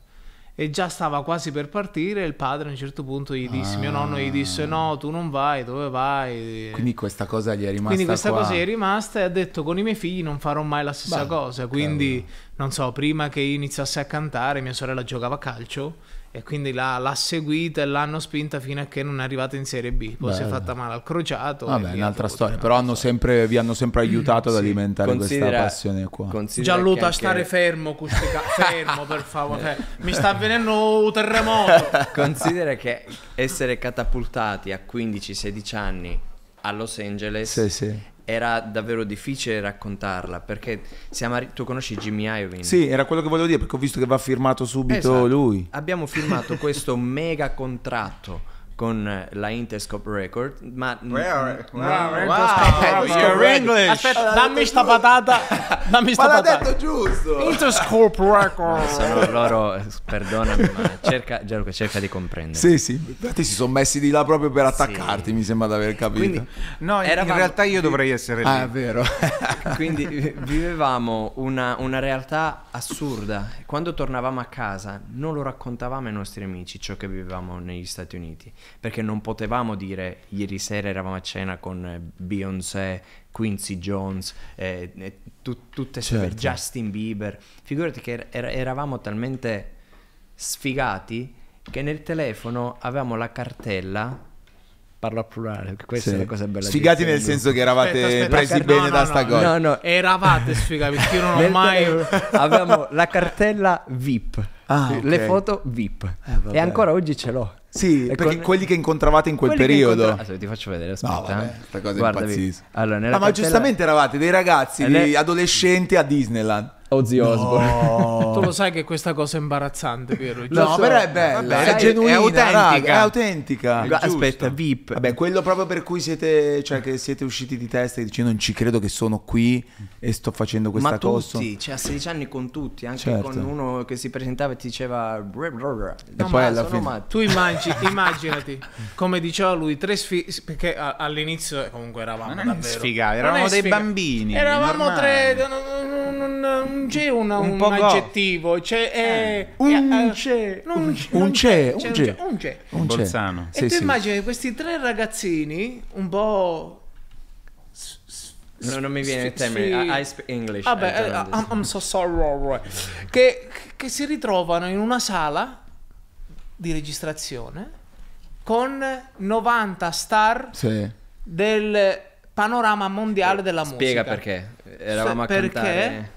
E già stava quasi per partire il padre a un certo punto gli disse, mio nonno gli disse no, tu non vai, dove vai? Quindi questa cosa gli è rimasta Quindi questa qua. cosa è rimasta e ha detto con i miei figli non farò mai la stessa Beh, cosa. Quindi, non so, prima che io iniziassi a cantare, mia sorella giocava a calcio e quindi l'ha, l'ha seguita e l'hanno spinta fino a che non è arrivata in Serie B. Poi si è fatta male al crociato. Vabbè, un'altra storia, però hanno sempre, vi hanno sempre aiutato ad Sì. alimentare questa Considera- passione qua. considera Gianluca, che anche- stare fermo, Custica, *laughs* fermo per favore. Mi sta avvenendo un terremoto. Considera che essere catapultati a 15-16 anni a Los Angeles Sì, sì. Era davvero difficile raccontarla perché siamo arri- tu conosci Jimmy Iovine? Sì, era quello che volevo dire, perché ho visto che va firmato subito Esatto. lui. Abbiamo firmato questo *laughs* mega contratto con eh, la Interscope Record, ma Where- Wow, Wow, you're English. Aspetta, dammi sta patata. Dammi sta Ma l'ha patata. detto giusto! Interscope Record. sono loro, eh, perdonami, ma cerca, Gianluca, cerca di comprendere. Sì, sì, infatti si sono messi di là proprio per attaccarti, mi sembra di aver capito. Quindi, No, in- Eravamo- in realtà io dovrei essere lì. ah, è vero. *laughs* quindi vi- vivevamo una, una realtà assurda. Quando tornavamo a casa non lo raccontavamo ai nostri amici ciò che vivevamo negli Stati Uniti, perché non potevamo dire ieri sera eravamo a cena con eh, Beyoncé, Quincy Jones, eh, eh, tu- tutte Certo. Justin Bieber. Figurati che era- eravamo talmente sfigati che nel telefono avevamo la cartella Parlo a plurale, perché questa Sì. è la cosa bella Sfigati nel senso che eravate Aspetta, aspetta, presi aspetta, bene no, da no, sta no. cosa. No, no, Eravate sfigati perché io non ho mai. *laughs* avevamo la cartella VIP, Ah, ok. le foto VIP Eh, e ancora oggi ce l'ho. Sì, E perché con- quelli che incontravate in quel Quelli periodo. incontra- Aspetta, ti faccio vedere, aspetta. No, vabbè, eh. sta cosa Guarda, impazzisce. vedi. Allora, Ah, ma cartella- giustamente eravate dei ragazzi, Eh, dei le- adolescenti a Disneyland. Ozzy Osbourne. *laughs* Tu lo sai che questa cosa è imbarazzante, Piero. No, giusto? però è bella, Vabbè, è è- genuina, è autentica. raga, è autentica. È. Aspetta, VIP. Vabbè, quello proprio per cui siete, cioè che siete usciti di testa e dici non ci credo che sono qui e sto facendo questa ma cosa. tutti, cioè a 16 anni con tutti, anche Certo. con uno che si presentava e ti diceva E No, poi ma alla sono fine-. Tu immagini, immaginati, come diceva lui, tre sfigati, perché all'inizio eh, comunque eravamo Ma non è davvero... sfigati, eravamo è dei sfiga- bambini, Eravamo normali. tre, non, non- non- non c'è una- Un un, aggettivo, c'è... è- Un è- c'è, non- un- non un c'è, un c'è, c'è. un c'è. Un c'è. Bolzano. E Sì, tu sì. immagini questi tre ragazzini un po'... No, non mi viene il termine. I, I speak English. Vabbè, I eh. I'm, I'm so sorry. Che, che si ritrovano in una sala di registrazione con 90 star Sì. del panorama mondiale della Spiega musica. perché. Eravamo a perché cantare.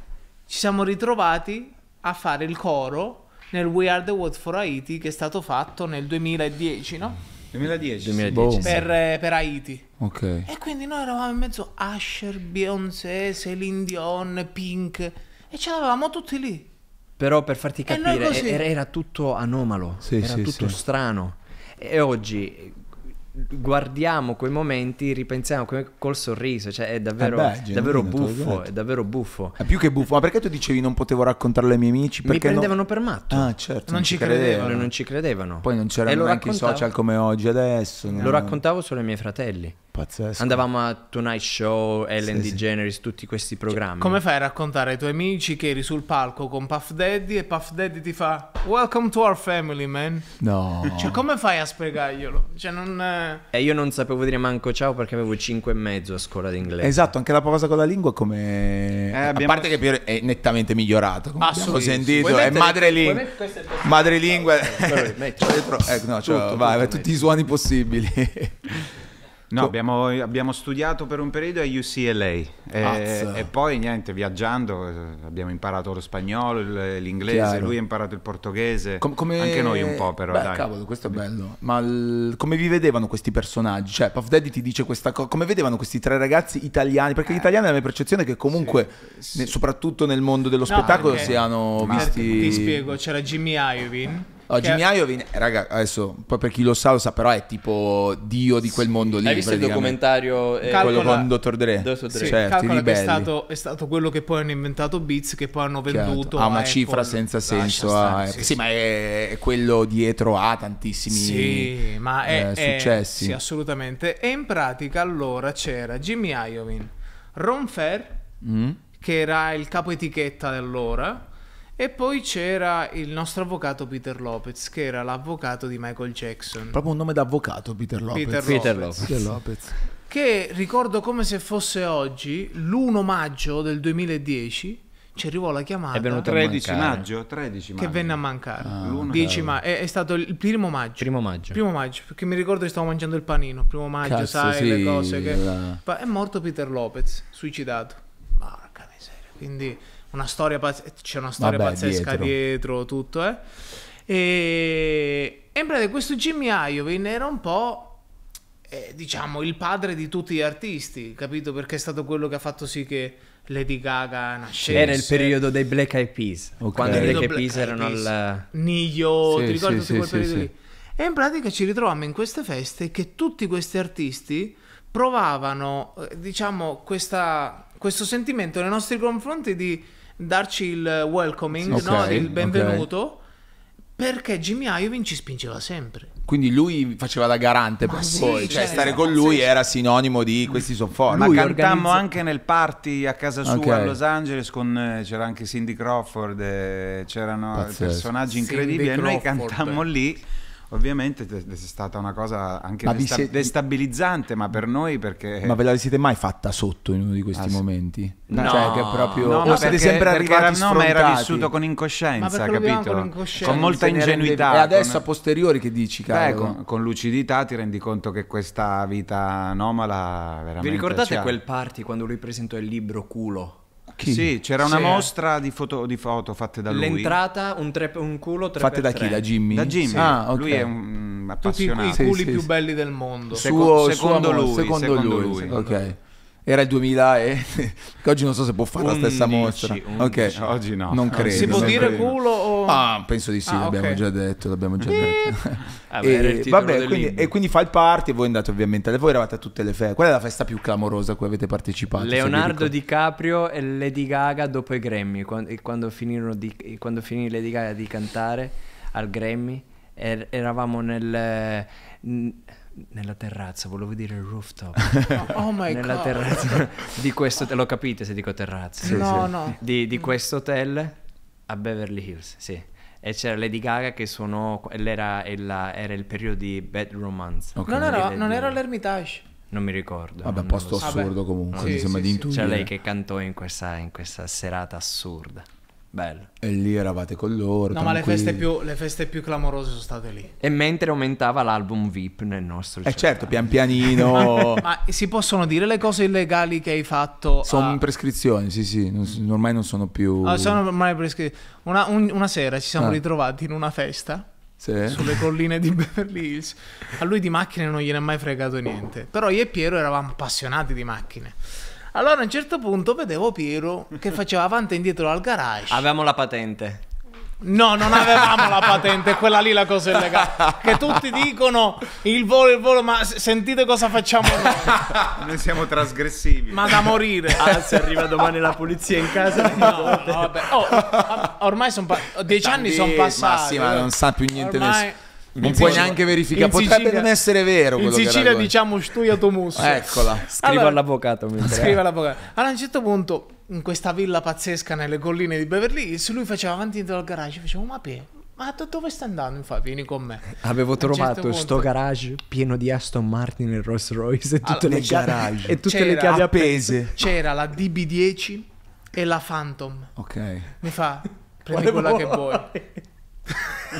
Ci siamo ritrovati a fare il coro nel We Are the World for Haiti che è stato fatto nel 2010, no? 2010. 2010. Boh. sì. per, eh, per Haiti. Ok. E quindi noi eravamo in mezzo a Usher, Beyoncé, Celine Dion, Pink e ce l'avevamo tutti lì. Però per farti capire, era, era tutto anomalo, Sì, era sì, tutto sì. strano. E oggi guardiamo quei momenti, ripensiamo come- col sorriso, cioè è davvero, Eh beh, davvero buffo, è davvero buffo. È più che buffo. Ma perché tu dicevi non potevo raccontarlo ai miei amici? Mi Perché no- prendevano per matto, Ah, certo. Non ci credevano. non ci credevano. Poi non c'erano lo neanche i social come oggi adesso. Lo no? raccontavo solo ai miei fratelli. Pazzesco. Andavamo a Tonight Show, Ellen Sì, sì. DeGeneres, tutti questi programmi. Come fai a raccontare ai tuoi amici che eri sul palco con Puff Daddy e Puff Daddy ti fa Welcome to our family, man? No. Cioè, come fai a spiegarglielo? Cioè, non... eh, E io non sapevo dire manco ciao perché avevo 5 e mezzo a scuola d'inglese. Esatto, anche la cosa con la lingua come... abbiamo- A parte che è nettamente migliorato, Assolutamente. sentito, è mettere- madrelingua. è Madrelingua. Dentro- *laughs* ecco, no, Tutto, vai, tutto tutti metti. i suoni possibili. No, abbiamo, abbiamo studiato per un periodo a UCLA e, e poi niente, viaggiando eh, abbiamo imparato lo spagnolo, l'inglese, Chiaro. lui ha imparato il portoghese, Com- come- anche noi un po' però Beh, dai. cavolo, questo è bello. Ma il- come vi vedevano questi personaggi? Cioè, Puff Daddy ti dice questa cosa. Come vedevano questi tre ragazzi italiani? Perché gli italiani, la mia percezione che comunque, ne- soprattutto nel mondo dello No, spettacolo, perché- siano visti... Ti spiego, c'era Jimmy Iovine. Che- Jimmy Iovine, raga, adesso, poi per chi lo sa, lo sa, però è tipo dio di quel mondo lì. Hai visto il documentario? eh, Calcola- Quello con Dr. Dre. Dr. Dre. Sì, Certo, i calcola che è stato, è stato quello che poi hanno inventato Beats, che poi hanno Chiaro. venduto ha una a cifra Apple. senza senso. stare, ah, sì, sì, sì. ma è, è quello dietro a tantissimi Sì, ma è, eh, è- successi. Sì, assolutamente. E in pratica allora c'era Jimmy Iovine, Ron Fair, Mm? che era il capo etichetta allora, e poi c'era il nostro avvocato Peter Lopez, che era l'avvocato di Michael Jackson. Proprio un nome d'avvocato, Peter Lopez. Peter Peter Lopez. Peter Lopez. Che ricordo come se fosse oggi, l'1 maggio del 2010, ci arrivò la chiamata È venuto a 13 mancare. maggio, 13 maggio. che venne a mancare. Ah, L'uno- 10 ma- è, è stato il primo maggio. Primo maggio. Primo maggio, perché mi ricordo che stavo mangiando il panino. Primo maggio, Cazzo, sai, sì, le cose che... la- È morto Peter Lopez, suicidato. Porca miseria. Quindi una storia pazz- c'è una storia Vabbè, pazzesca dietro. dietro. tutto, eh. E... e in pratica questo Jimmy Iovine era un po'... eh, diciamo il padre di tutti gli artisti, capito? Perché è stato quello che ha fatto sì che Lady Gaga nascesse. Era il periodo dei Black Eyed Peas. Ok. Quando i Black Periodo Eyed Peas erano al... Nio, Sì, ti ricordi sì, tutto quel sì, periodo sì, lì? E in pratica ci ritrovammo in queste feste che tutti questi artisti provavano, eh, diciamo, questa- questo sentimento nei nostri confronti di darci il welcoming, Sì, no? il benvenuto, perché Jimmy Iovine ci spingeva sempre. Quindi lui faceva da garante Ma per sì, voi, cioè cioè, stare con lui pazzesco. era sinonimo di questi sono forti. Ma Lui cantammo organizza- anche nel party a casa sua Ok. a Los Angeles con eh, c'era anche Cindy Crawford, eh, c'erano Pazzesco. personaggi Cindy incredibili e noi Crawford. cantammo lì. Ovviamente è stata una cosa anche Ma desta- siete- destabilizzante, ma per noi perché Ma ve la siete mai fatta sotto in uno di questi Ah, sì. momenti? No. Cioè che proprio No, o ma siete perché, sempre arrivati era, no, ma era vissuto con incoscienza, capito? con incoscienza. Con molta Se ingenuità. E adesso con- a posteriori che dici, Beh, caro? con, con lucidità ti rendi conto che questa vita anomala veramente Vi ricordate cioè, quel party quando lui presentò il libro Culo? Chi? Sì, c'era una Sì. mostra di foto, di foto fatte da lui. L'entrata, un, tre- un culo 3 Fatte da chi? Da Jimmy? Da Jimmy. Ah, ok. Lui è un Tutti i, i appassionato. Sì, culi sì, più sì. belli del mondo. Sì. Suo- secondo suo- lui, secondo secondo lui, lui. ok. Era il 2000 e *laughs* oggi non so se può fare la stessa 11, mostra. 11. Ok. Oggi no. Non credo. si può dire credo. culo o... Ah, penso di sì, Ah, l'abbiamo ok. già detto, l'abbiamo già detto. *laughs* Il e, vabbè, quindi, e quindi fa il party e voi andate ovviamente, voi eravate a tutte le feste. Qual è la festa più clamorosa a cui avete partecipato? Leonardo? DiCaprio e Lady Gaga dopo i Grammy, quando, quando, finirono di- quando finì Lady Gaga di cantare al Grammy, er- eravamo nel, n- nella terrazza, volevo dire rooftop, *laughs* Oh *laughs* my nella god. terrazza *laughs* di questo, lo capite se dico terrazza? no, no. Di, di questo hotel a Beverly Hills, sì. E c'era Lady Gaga che suonò, era, era, era il periodo di Bad Romance. Ok. Non era, non era l'Ermitage. Non mi ricordo. Vabbè, posto assurdo Vabbè. comunque, Sì, mi sembra sì, di sì. intuire. C'era lei che cantò in questa, in questa serata assurda. Bello. E lì eravate con loro. No, ma le feste, più, le feste più clamorose sono state lì. E mentre aumentava l'album VIP nel nostro Eh certo, pian pianino. *laughs* Ma si possono dire le cose illegali che hai fatto? Sono a- in prescrizione, sì, sì, non s- ormai non sono più... Ah, sono ormai prescritte. Una, un- una sera ci siamo Ah. ritrovati in una festa Sì. sulle colline di Beverly Hills. A lui di macchine non gliene è mai fregato niente. Però io e Piero eravamo appassionati di macchine. Allora a un certo punto vedevo Piero che faceva avanti e indietro al garage. Avevamo la patente. No, non avevamo la patente, è quella lì la cosa illegale. Che tutti dicono il volo, il volo, ma sentite cosa facciamo noi. Noi siamo trasgressivi. Ma da morire. Ah, se arriva domani la polizia in casa. No, no, vabbè. Oh, ormai sono dieci anni sono passati. Ma sì, ma non sa più niente Ormai- nessuno. Non puoi neanche verificare. Potrebbe Sicilia- non essere vero In Sicilia diciamo stuia tu musso. Eccola. Scrivo Allora- all'avvocato. mentre- Scrive l'avvocato. Allora a un certo punto, in questa villa pazzesca nelle colline di Beverly Hills, lui faceva avanti e indietro al garage. Facevo, ma Pie, ma do- dove stai andando? Infatti, vieni con me. Avevo certo trovato punto- sto garage pieno di Aston Martin e Rolls Royce e tutte, Allora, le, garage. e tutte le chiavi appese. C'era la DB10 e la Phantom. Ok. Mi fa, prendi quella che vuoi.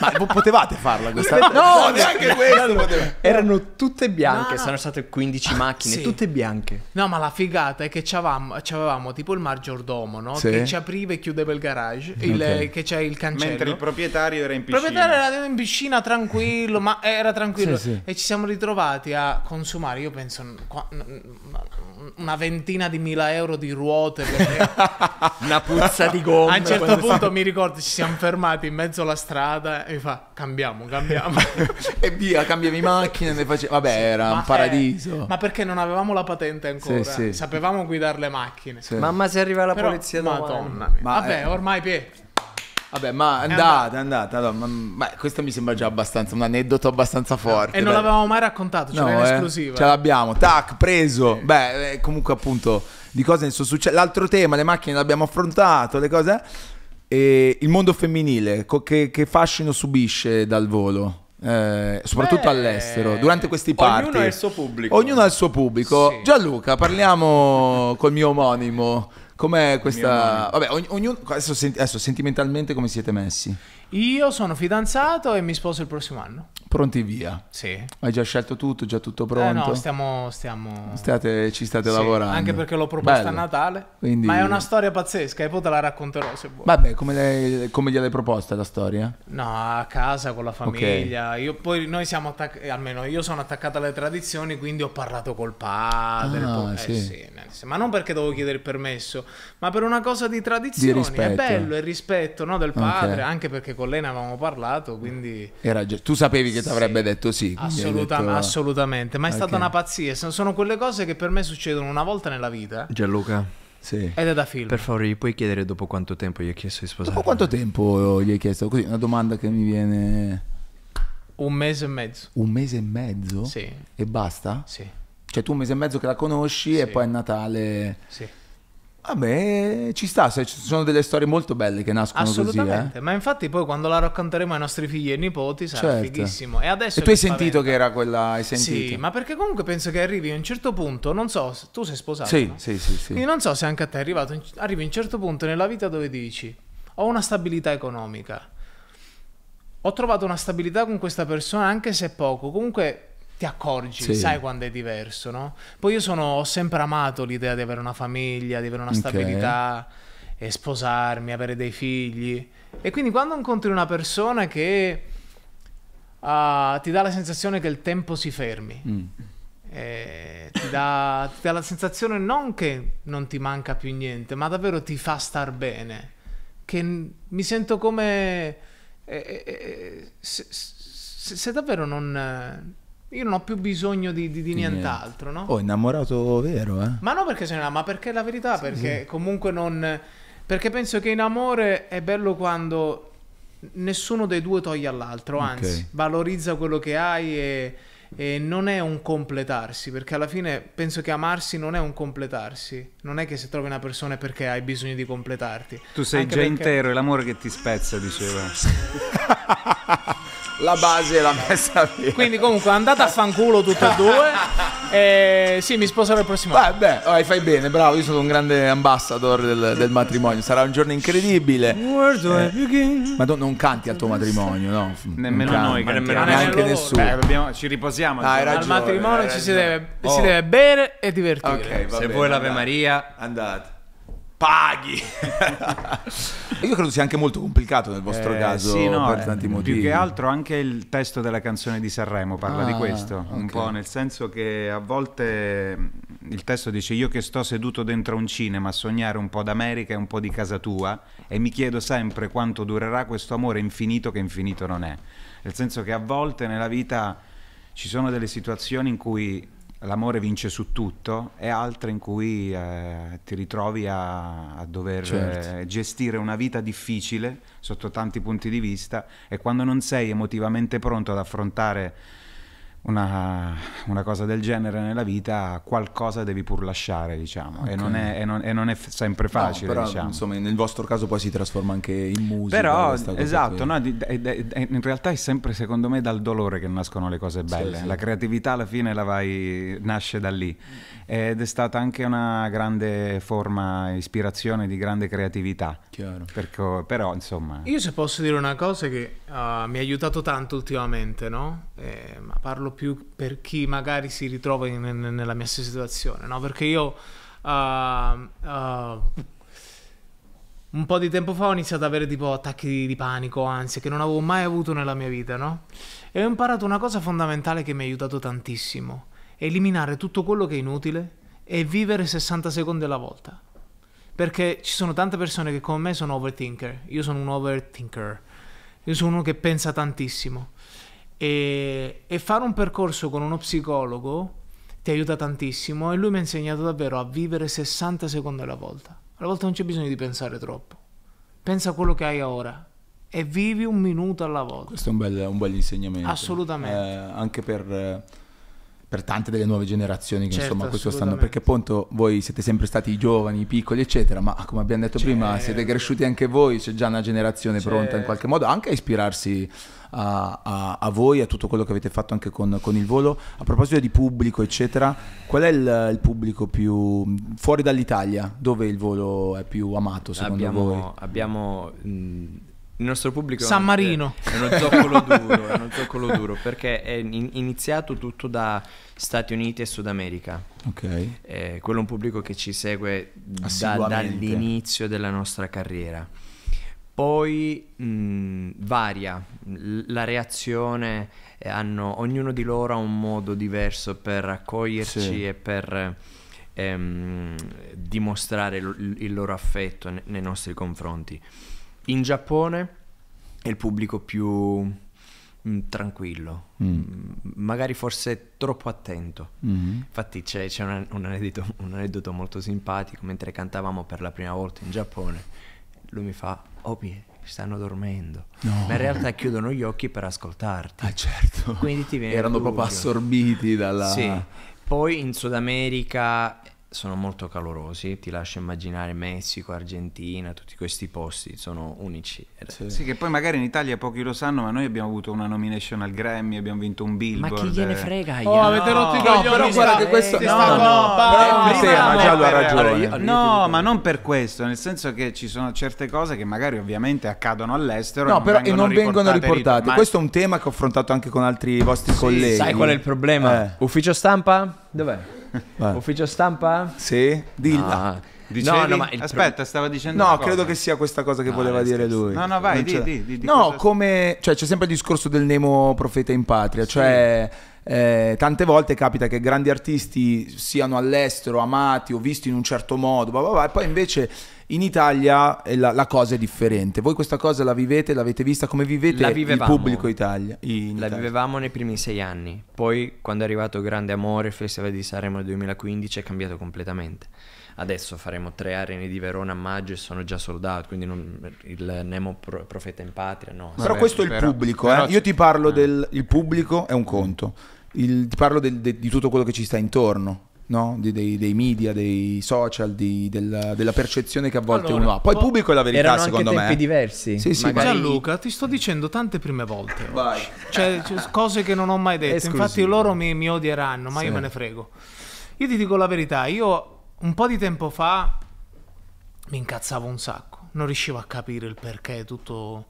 Ma potevate farla questa No, neanche questo Erano tutte bianche, No, no. sono state 15 macchine, Sì. tutte bianche. No, ma la figata è che c'avevamo tipo il maggiordomo, no? Sì. Che ci apriva e chiudeva il garage, il- che c'è il cancello. Mentre il proprietario era in Il piscina. proprietario era in piscina tranquillo, ma era tranquillo. Sì, sì. E ci siamo ritrovati a consumare, io penso, qua- una ventina di mila euro di ruote. Perché *laughs* Una puzza di gomma. a un certo punto mi ricordo ci siamo fermati in mezzo alla strada e mi fa cambiamo, cambiamo. *laughs* e via, cambiavi macchine, ne face- Vabbè, era Ma, un eh, paradiso. ma perché non avevamo la patente ancora? Sì, sì. Sapevamo guidare le macchine. Sì. Mamma se arriva la Però, polizia domani. madonna mia. Ma, Vabbè, eh, ormai Pie. Vabbè, ma è andata. allora, ma, ma questo mi sembra già abbastanza un aneddoto abbastanza forte. E non dai. l'avevamo mai raccontato, ce No, l'era in eh, esclusiva. ce l'abbiamo, tac, preso. Beh, eh, comunque appunto di cose ne sono successe. L'altro tema, le macchine l'abbiamo affrontato, le cose. E il mondo femminile, co- che, che fascino subisce dal volo? Eh, soprattutto Beh, all'estero, durante questi party. Ognuno ha il suo pubblico. Ognuno ha il suo pubblico. Sì. Gianluca, parliamo *laughs* col mio omonimo. Com'è questa... Vabbè, ogn- ognuno... Adesso, senti- adesso sentimentalmente come siete messi? Io sono fidanzato e mi sposo il prossimo anno. Pronti via. Sì. Hai già scelto tutto, già tutto Eh pronto? no, stiamo... stiamo... State- ci state Sì, lavorando. Anche perché l'ho proposta Bello. a Natale. Quindi- Ma è una storia pazzesca e poi te la racconterò se vuoi. Vabbè, come, lei- come gliel'hai proposta la storia? No, a casa con la famiglia. Io poi noi siamo attaccati, almeno io sono attaccato alle tradizioni, quindi ho parlato col padre. Ah, poi- eh sì. sì, nel senso- ma non perché dovevo chiedere il permesso, ma per una cosa di tradizioni. Di rispetto. È bello il rispetto no, del padre, Ok. anche perché con lei ne avevamo parlato, quindi Era Tu sapevi che ti avrebbe Sì. detto sì. assoluta- detto- assolutamente. Ma è stata Ok. una pazzia. Sono- quelle cose che per me succedono una volta nella vita Gianluca, Sì. ed è da film. per favore, gli puoi chiedere dopo quanto tempo gli hai chiesto di sposare? Dopo quanto tempo gli hai chiesto? Così, una domanda che mi viene... Un mese e mezzo. Un mese e mezzo? Sì, E basta? sì, Cioè tu un mese e mezzo che la conosci e Sì. poi a Natale... sì. Vabbè, ci sta, ci sono delle storie molto belle che nascono così, Assolutamente, eh. ma infatti poi quando la racconteremo ai nostri figli e nipoti sarà Certo. fighissimo. E adesso E tu hai che sentito spaventa. che era quella... Hai sentito? Sì, ma perché comunque penso che arrivi a un certo punto, non so, tu sei sposato, Sì, no? sì, sì, sì. Quindi non so se anche a te è arrivato, arrivi a un certo punto nella vita dove dici ho una stabilità economica, ho trovato una stabilità con questa persona anche se poco, comunque ti accorgi, Sì. sai quando è diverso, no? Poi io sono, ho sempre amato l'idea di avere una famiglia, di avere una stabilità, e sposarmi, avere dei figli. E quindi quando incontri una persona che ah, ti dà la sensazione che il tempo si fermi, Mm. eh, ti, dà, ti dà la sensazione non che non ti manca più niente, ma davvero ti fa star bene. Che mi sento come. eh, eh, se, se- se davvero non. Io non ho più bisogno di, di- di nient'altro, no? Oh, innamorato vero, eh? Ma non perché sei una, ma perché è la verità, perché comunque non... Perché penso che in amore è bello quando nessuno dei due toglie all'altro, anzi, valorizza quello che hai e, e non è un completarsi, perché alla fine penso che amarsi non è un completarsi, non è che se trovi una persona è perché hai bisogno di completarti. Tu sei Anche già perché- intero, è l'amore che ti spezza, diceva. *laughs* La base l'ha messa via. Quindi comunque andate a fanculo tutte e due e sì, mi sposerò il prossimo anno. Vabbè, oh, fai bene, bravo. Io sono un grande ambassador del, del matrimonio. Sarà un giorno incredibile. Eh, ma non, non canti al tuo matrimonio, no? Nemmeno noi cantiamo. nemmeno Neanche nessuno. Beh, dobbiamo- ci riposiamo. Ah, insomma. Al ragione, matrimonio ci si ragione. deve, Oh. si deve bere e divertire. Ok, va Se bene, vuoi l'Ave. Maria, Andate. Paghi. *laughs* Io credo sia anche molto complicato nel vostro Eh, caso sì, no, per eh, tanti motivi. Più che altro anche il testo della canzone di Sanremo parla di Ah, questo, un ok. po' nel senso che a volte mh, il testo dice io che sto seduto dentro un cinema a sognare un po' d'America e un po' di casa tua e mi chiedo sempre quanto durerà questo amore infinito che infinito non è. Nel senso che a volte nella vita ci sono delle situazioni in cui l'amore vince su tutto e altre in cui eh, ti ritrovi a, a dover Certo. eh, gestire una vita difficile sotto tanti punti di vista e quando non sei emotivamente pronto ad affrontare una, una cosa del genere nella vita, qualcosa devi pur lasciare, diciamo, e, Ok. non è, e non- e non è sempre No, facile, però, diciamo. insomma, nel vostro caso poi si trasforma anche in musica. Però, esatto, no, di- ed- ed- in realtà è sempre secondo me dal dolore che nascono le cose belle. sì. La creatività alla fine la vai, nasce da lì. Ed è stata anche una grande forma, ispirazione di grande creatività. Chiaro. Perché- però, insomma, Io se posso dire una cosa che ah, mi ha aiutato tanto ultimamente, no? Eh, ma parlo più per chi magari si ritrova in- in- nella mia stessa situazione, no? Perché io ah, ah, un po' di tempo fa ho iniziato ad avere tipo attacchi di, di panico, ansia, che non avevo mai avuto nella mia vita, no? E ho imparato una cosa fondamentale che mi ha aiutato tantissimo. Eliminare tutto quello che è inutile e vivere 60 secondi alla volta. Perché ci sono tante persone che come me sono overthinker. Io sono un overthinker. Io sono uno che pensa tantissimo. E, e fare un percorso con uno psicologo ti aiuta tantissimo. E lui mi ha insegnato davvero a vivere 60 secondi alla volta. Alla volta non c'è bisogno di pensare troppo. Pensa a quello che hai ora. E vivi un minuto alla volta. Questo è un bel, un bel insegnamento. Assolutamente. Eh, anche per, eh, per tante delle nuove generazioni che Certo, insomma questo stanno. Perché appunto voi siete sempre stati giovani, i piccoli, eccetera, ma come abbiamo detto prima, Certo. siete cresciuti anche voi, c'è già una generazione pronta in Certo. qualche modo anche a ispirarsi a, a- a voi, a tutto quello che avete fatto anche con, con il volo. A proposito di pubblico, eccetera, qual è il, il pubblico più fuori dall'Italia? Dove il volo è più amato secondo voi? abbiamo, abbiamo, mh, il nostro pubblico San è- Marino. è uno zoccolo duro, è uno zoccolo duro perché è in- iniziato tutto da Stati Uniti e Sud America. Ok. Eh, quello è un pubblico che ci segue da- dall'inizio della nostra carriera. Poi mh, varia L- la reazione, eh, hanno, ognuno di loro ha un modo diverso per accoglierci Sì. e per ehm, dimostrare lo- il, loro affetto ne- nei nostri confronti. In Giappone è il pubblico più mh, tranquillo, Mm. magari forse troppo attento. Mhm. Infatti c'è, c'è un, un aneddoto, un aneddoto molto simpatico mentre cantavamo per la prima volta in Giappone. Lui mi fa, Opi, stanno dormendo. No. Ma in realtà chiudono gli occhi per ascoltarti. Ah, certo. Quindi ti viene Erano proprio assorbiti dalla... Sì. Poi in Sud America sono molto calorosi, ti lascio immaginare Messico, Argentina, tutti questi posti sono unici. Sì. Sì, che poi magari in Italia pochi lo sanno, ma noi abbiamo avuto una nomination al Grammy, abbiamo vinto un Ma Billboard. chi gliene frega? Oh, Ian? avete rotto i No, coglioni. però di guarda che questo- no, no, però No, tema, no, Giallo ha no, ragione. Allora, io- No, ma non per questo, nel senso che ci sono certe cose che magari ovviamente accadono all'estero No, però e non vengono riportate. riportate. ma- Questo è un tema che ho affrontato anche con altri vostri colleghi. Sai qual è il problema? Eh. Ufficio stampa? Dov'è? Vai. *laughs* Ufficio stampa? Sì? Dilla. Ah. Dicevi? No, no, ma il pro- Aspetta, stava dicendo No, cosa. credo che sia questa cosa che No, voleva dire lui. No, no, vai, di- di- di- di no, cosa- come... Cioè, c'è sempre il discorso del Nemo profeta in patria. Cioè, eh, tante volte capita che grandi artisti siano all'estero, amati o visti in un certo modo, bla bla bla, e poi invece in Italia la, la cosa è differente. Voi questa cosa la vivete, l'avete vista? Come vivete La il pubblico Italia? in La Italia? vivevamo nei primi sei anni, poi quando è arrivato Grande Amore, il Festival di Sanremo del 2015 è cambiato completamente. Adesso faremo tre arene di Verona a maggio e sono già sold out, quindi non- il Nemo Pro- Profeta in Patria no. Però Vabbè, questo è il però- pubblico, però eh. Io ti parlo eh. del il pubblico, è un conto. Il- ti parlo del- de- di tutto quello che ci sta intorno, no? Di- dei, dei media, dei social, di- della, della percezione che a volte Allora, uno ha. Poi il po- pubblico è la verità, Erano anche secondo tempi me. diversi. Sì, sì, magari- Gianluca, ti sto dicendo tante prime volte. Vai. Cioè, c'è cose che non ho mai detto. Esclusivo. Infatti, loro mi, mi odieranno, ma Sì. io me ne frego. Io ti dico la verità. Io un po' di tempo fa mi incazzavo un sacco. Non riuscivo a capire il perché tutto.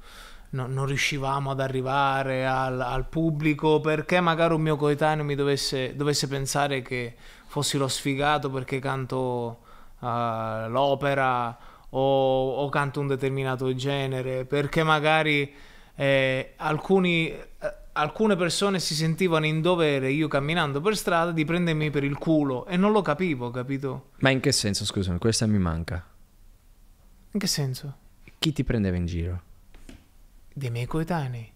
no- non riuscivamo ad arrivare al, al pubblico perché magari un mio coetaneo mi dovesse, dovesse pensare che fossi lo sfigato perché canto eh, l'opera o, o canto un determinato genere, perché magari eh, alcuni, eh, alcune persone si sentivano in dovere, io camminando per strada, di prendermi per il culo e non lo capivo, capito? Ma in che senso, scusami, questa mi manca. In che senso? Chi ti prendeva in giro? Dei miei coetanei.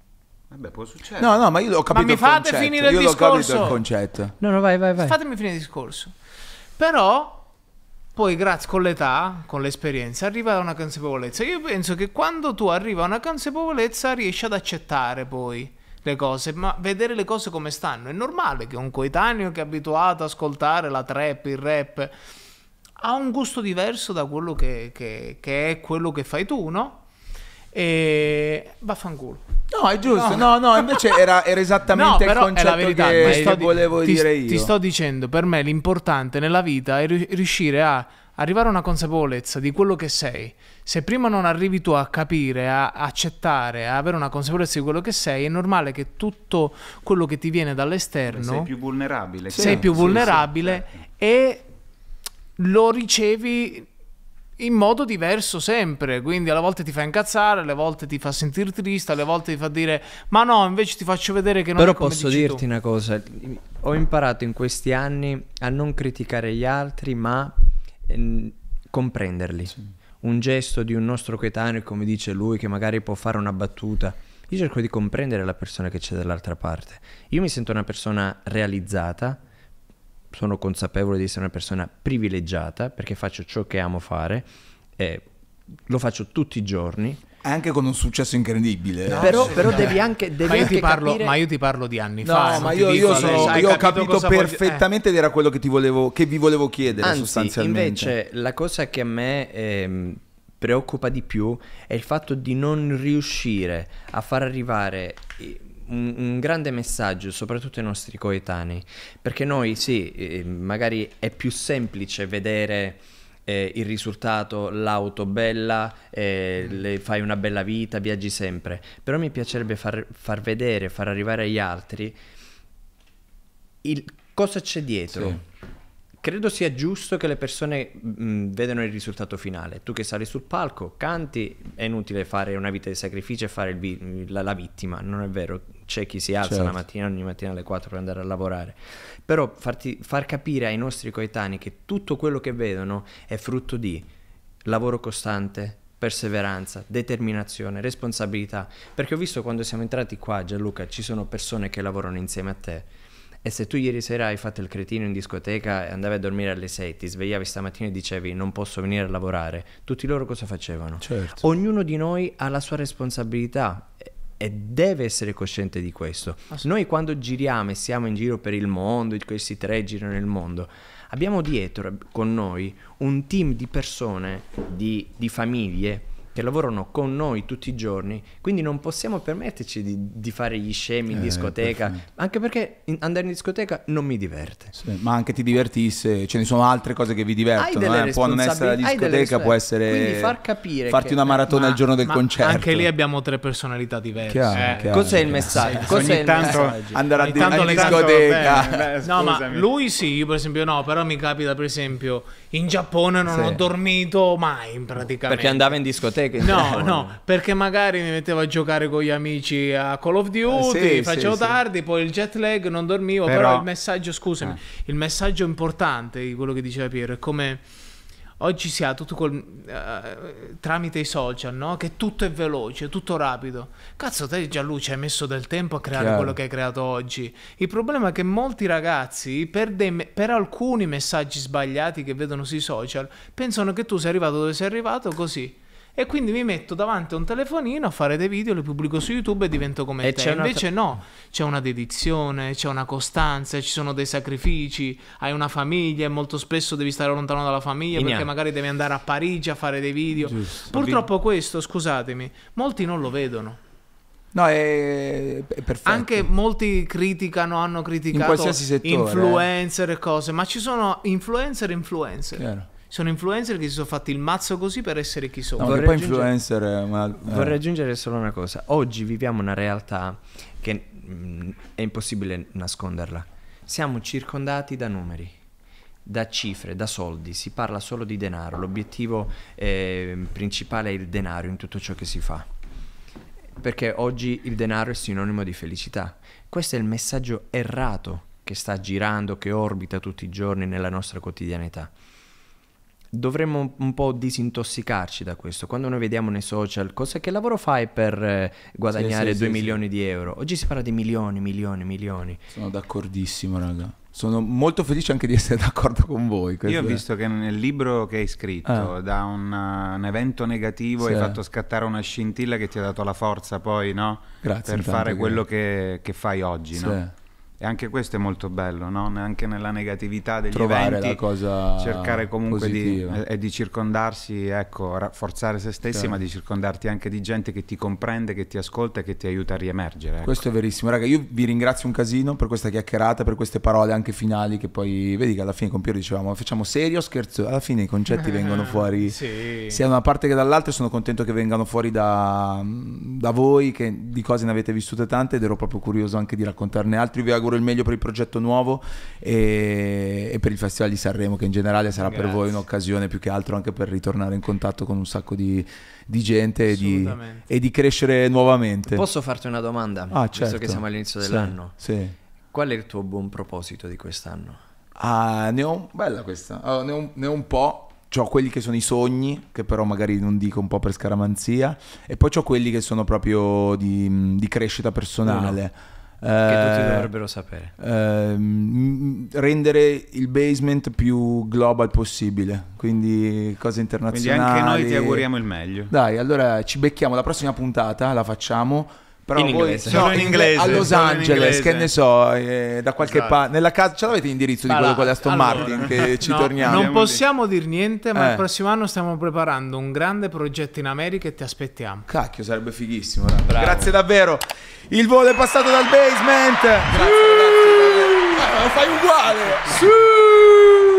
Vabbè, può succedere. No, no, ma io ho capito mi il fate concetto. finire il io l'ho capito discorso? il concetto. No, no, vai, vai, vai. Fatemi finire il discorso. Però, poi grazie con l'età, con l'esperienza, arriva a una consapevolezza. Io penso che quando tu arrivi a una consapevolezza riesci ad accettare poi le cose, ma vedere le cose come stanno. È normale che un coetaneo che è abituato ad ascoltare la trap, il rap, ha un gusto diverso da quello che, che- che è quello che fai tu, no? E vaffanculo. No, è giusto. No, no, invece era, era esattamente *laughs* il però è concetto la verità, che, che sto volevo ti, dire io. Ti sto dicendo, per me l'importante nella vita è ri- riuscire a arrivare a una consapevolezza di quello che sei. Se prima non arrivi tu a capire, a accettare, a avere una consapevolezza di quello che sei, è normale che tutto quello che ti viene dall'esterno Sei più vulnerabile. sei Sì, più sì, vulnerabile e lo ricevi in modo diverso sempre. Quindi alle volte ti fa incazzare, alle volte ti fa sentire triste, alle volte ti fa dire ma no, invece ti faccio vedere che non Però è come posso dici dirti tu. una cosa, ho imparato in questi anni a non criticare gli altri, ma ehm, comprenderli. Un gesto di un nostro coetaneo, come dice lui, che magari può fare una battuta. Io cerco di comprendere la persona che c'è dall'altra parte. Io mi sento una persona realizzata, sono consapevole di essere una persona privilegiata perché faccio ciò che amo fare e lo faccio tutti i giorni. Anche con un successo incredibile. eh. però però devi anche, devi ma, io anche ti parlo, capire... ma io ti parlo di anni No, fa. ma non ti io, dico io sono- io ho capito cosa voglio- perfettamente ed era quello che ti volevo, che vi volevo chiedere Anzi, sostanzialmente. invece, la cosa che a me ehm, preoccupa di più è il fatto di non riuscire a far arrivare eh, un, un grande messaggio, soprattutto ai nostri coetanei. Perché noi, sì, eh, magari è più semplice vedere. eh, il risultato, l'auto bella, eh, fai una bella vita, viaggi sempre. Però mi piacerebbe far, far vedere, far arrivare agli altri il, cosa c'è dietro. Credo sia giusto che le persone mh, vedano il risultato finale. Tu che sali sul palco, canti, è inutile fare una vita di sacrificio e fare vi- la, la vittima, non è vero. C'è chi si alza Certo. la mattina, ogni mattina alle 4 per andare a lavorare. Però farti- far capire ai nostri coetanei che tutto quello che vedono è frutto di lavoro costante, perseveranza, determinazione, responsabilità. Perché ho visto quando siamo entrati qua, Gianluca, ci sono persone che lavorano insieme a te. E se tu ieri sera hai fatto il cretino in discoteca e andavi a dormire alle 6, ti svegliavi stamattina e dicevi non posso venire a lavorare, tutti loro cosa facevano? Certo. Ognuno di noi ha la sua responsabilità e- e deve essere cosciente di questo. Noi quando giriamo e siamo in giro per il mondo, questi tre girano nel mondo, abbiamo dietro con noi un team di persone, di, di famiglie che lavorano con noi tutti i giorni, quindi non possiamo permetterci di, di fare gli scemi in Eh, discoteca, perfetto. anche perché in- andare in discoteca non mi diverte. Sì, ma anche ti divertisse, ce ne sono altre cose che vi divertono, eh? può non essere la discoteca, può essere Quindi far capire farti che- una maratona Ma- il giorno del ma concerto. Anche lì abbiamo tre personalità diverse. Chiaro, Eh, chiaro. Cos'è il messaggio? Sì, Cos'è ogni il tanto- messaggio? andare a Ogni di- tanto in discoteca. bene, beh, *laughs* No, ma lui sì, io per esempio no, però mi capita per esempio in Giappone non Sì. ho dormito mai praticamente. Perché andava in discoteca? in No, Giappone. no, perché magari mi mettevo a giocare con gli amici a Call of Duty, Eh, sì, facevo sì, sì. tardi, poi il jet lag, non dormivo, però, Però- il messaggio, scusami, il messaggio importante di quello che diceva Piero è come oggi si ha tutto col, eh, tramite i social, no? Che tutto è veloce, tutto rapido. Cazzo, te Gianluca hai messo del tempo a creare Chiaro. quello che hai creato oggi. Il problema è che molti ragazzi, per, dei per alcuni messaggi sbagliati che vedono sui social, pensano che tu sei arrivato dove sei arrivato così. E quindi mi metto davanti a un telefonino a fare dei video, li pubblico su YouTube e divento come E te. c'è Invece no, c'è una dedizione, c'è una costanza, ci sono dei sacrifici, hai una famiglia e molto spesso devi stare lontano dalla famiglia Ignà. perché magari devi andare a Parigi a fare dei video. Giusto. Purtroppo questo, scusatemi, molti non lo vedono. No, è, è perfetto. Anche molti criticano, hanno criticato qualsiasi settore, influencer e cose, ma ci sono influencer e influencer. Chiaro. Sono influencer che si sono fatti il mazzo così per essere chi sono. No, Vorrei poi aggiungere- influencer è una- eh. Vorrei aggiungere solo una cosa. Oggi viviamo una realtà che mm, è impossibile nasconderla. Siamo circondati da numeri. da cifre, da soldi, si parla solo di denaro, l'obiettivo eh, principale è il denaro in tutto ciò che si fa. Perché oggi il denaro è sinonimo di felicità. Questo è il messaggio errato che sta girando, che orbita tutti i giorni nella nostra quotidianità. Dovremmo un po' disintossicarci da questo. Quando noi vediamo nei social cosa che lavoro fai per eh, guadagnare sì, 2 sì, milioni di euro, oggi si parla di milioni, milioni, milioni. Sono d'accordissimo, raga. Sono molto felice anche di essere *laughs* d'accordo con voi. Io ho è- visto che nel libro che hai scritto, Ah. da un, uh, un evento negativo Sì. hai fatto scattare una scintilla che ti ha dato la forza poi, no? Grazie, per fare quello che, che fai oggi, Sì. no? E anche questo è molto bello, no? Anche nella negatività degli Trovare eventi, la cosa cercare comunque di, positiva. e, di circondarsi, ecco, rafforzare se stessi, Certo. ma di circondarti anche di gente che ti comprende, che ti ascolta e che ti aiuta a riemergere. ecco. Questo è verissimo, raga. Io vi ringrazio un casino per questa chiacchierata, per queste parole anche finali. Che poi vedi che alla fine con Piero dicevamo facciamo serio scherzo. Alla fine i concetti *laughs* vengono fuori Sì. sia da una parte che dall'altra. e Sono contento che vengano fuori da, da voi, che di cose ne avete vissute tante ed ero proprio curioso anche di raccontarne altri. Vi auguro il meglio per il progetto nuovo e, e per il Festival di Sanremo, che in generale sarà per Grazie. voi un'occasione più che altro anche per ritornare in contatto con un sacco di, di gente e di, e di crescere nuovamente. Posso farti una domanda? Ah, Visto certo. che siamo all'inizio Sì, dell'anno. Sì. Qual è il tuo buon proposito di quest'anno? Ah, ne ho, bella questa. Allora, ne, ho, ne ho un po'. Ho quelli che sono i sogni, che però magari non dico un po' per scaramanzia, e poi ho quelli che sono proprio di, di crescita personale. Che tutti Eh, dovrebbero sapere. ehm, rendere il basement più global possibile, quindi cose Quindi internazionali. anche noi ti auguriamo il meglio. Dai, allora ci becchiamo la prossima puntata, la facciamo. Però In voi- inglese. no, in inglese, a Los Angeles, che ne so, eh, da qualche Esatto. parte. Nella casa, ce l'avete l'indirizzo di quello con Aston allora, Martin che *laughs* ci no, torniamo? Non possiamo dire niente, ma Eh. il prossimo anno stiamo preparando un grande progetto in America e ti aspettiamo. Cacchio, sarebbe fighissimo. Grazie davvero. Il volo è passato dal basement. Grazie ragazzi. davvero. Eh, lo fai uguale.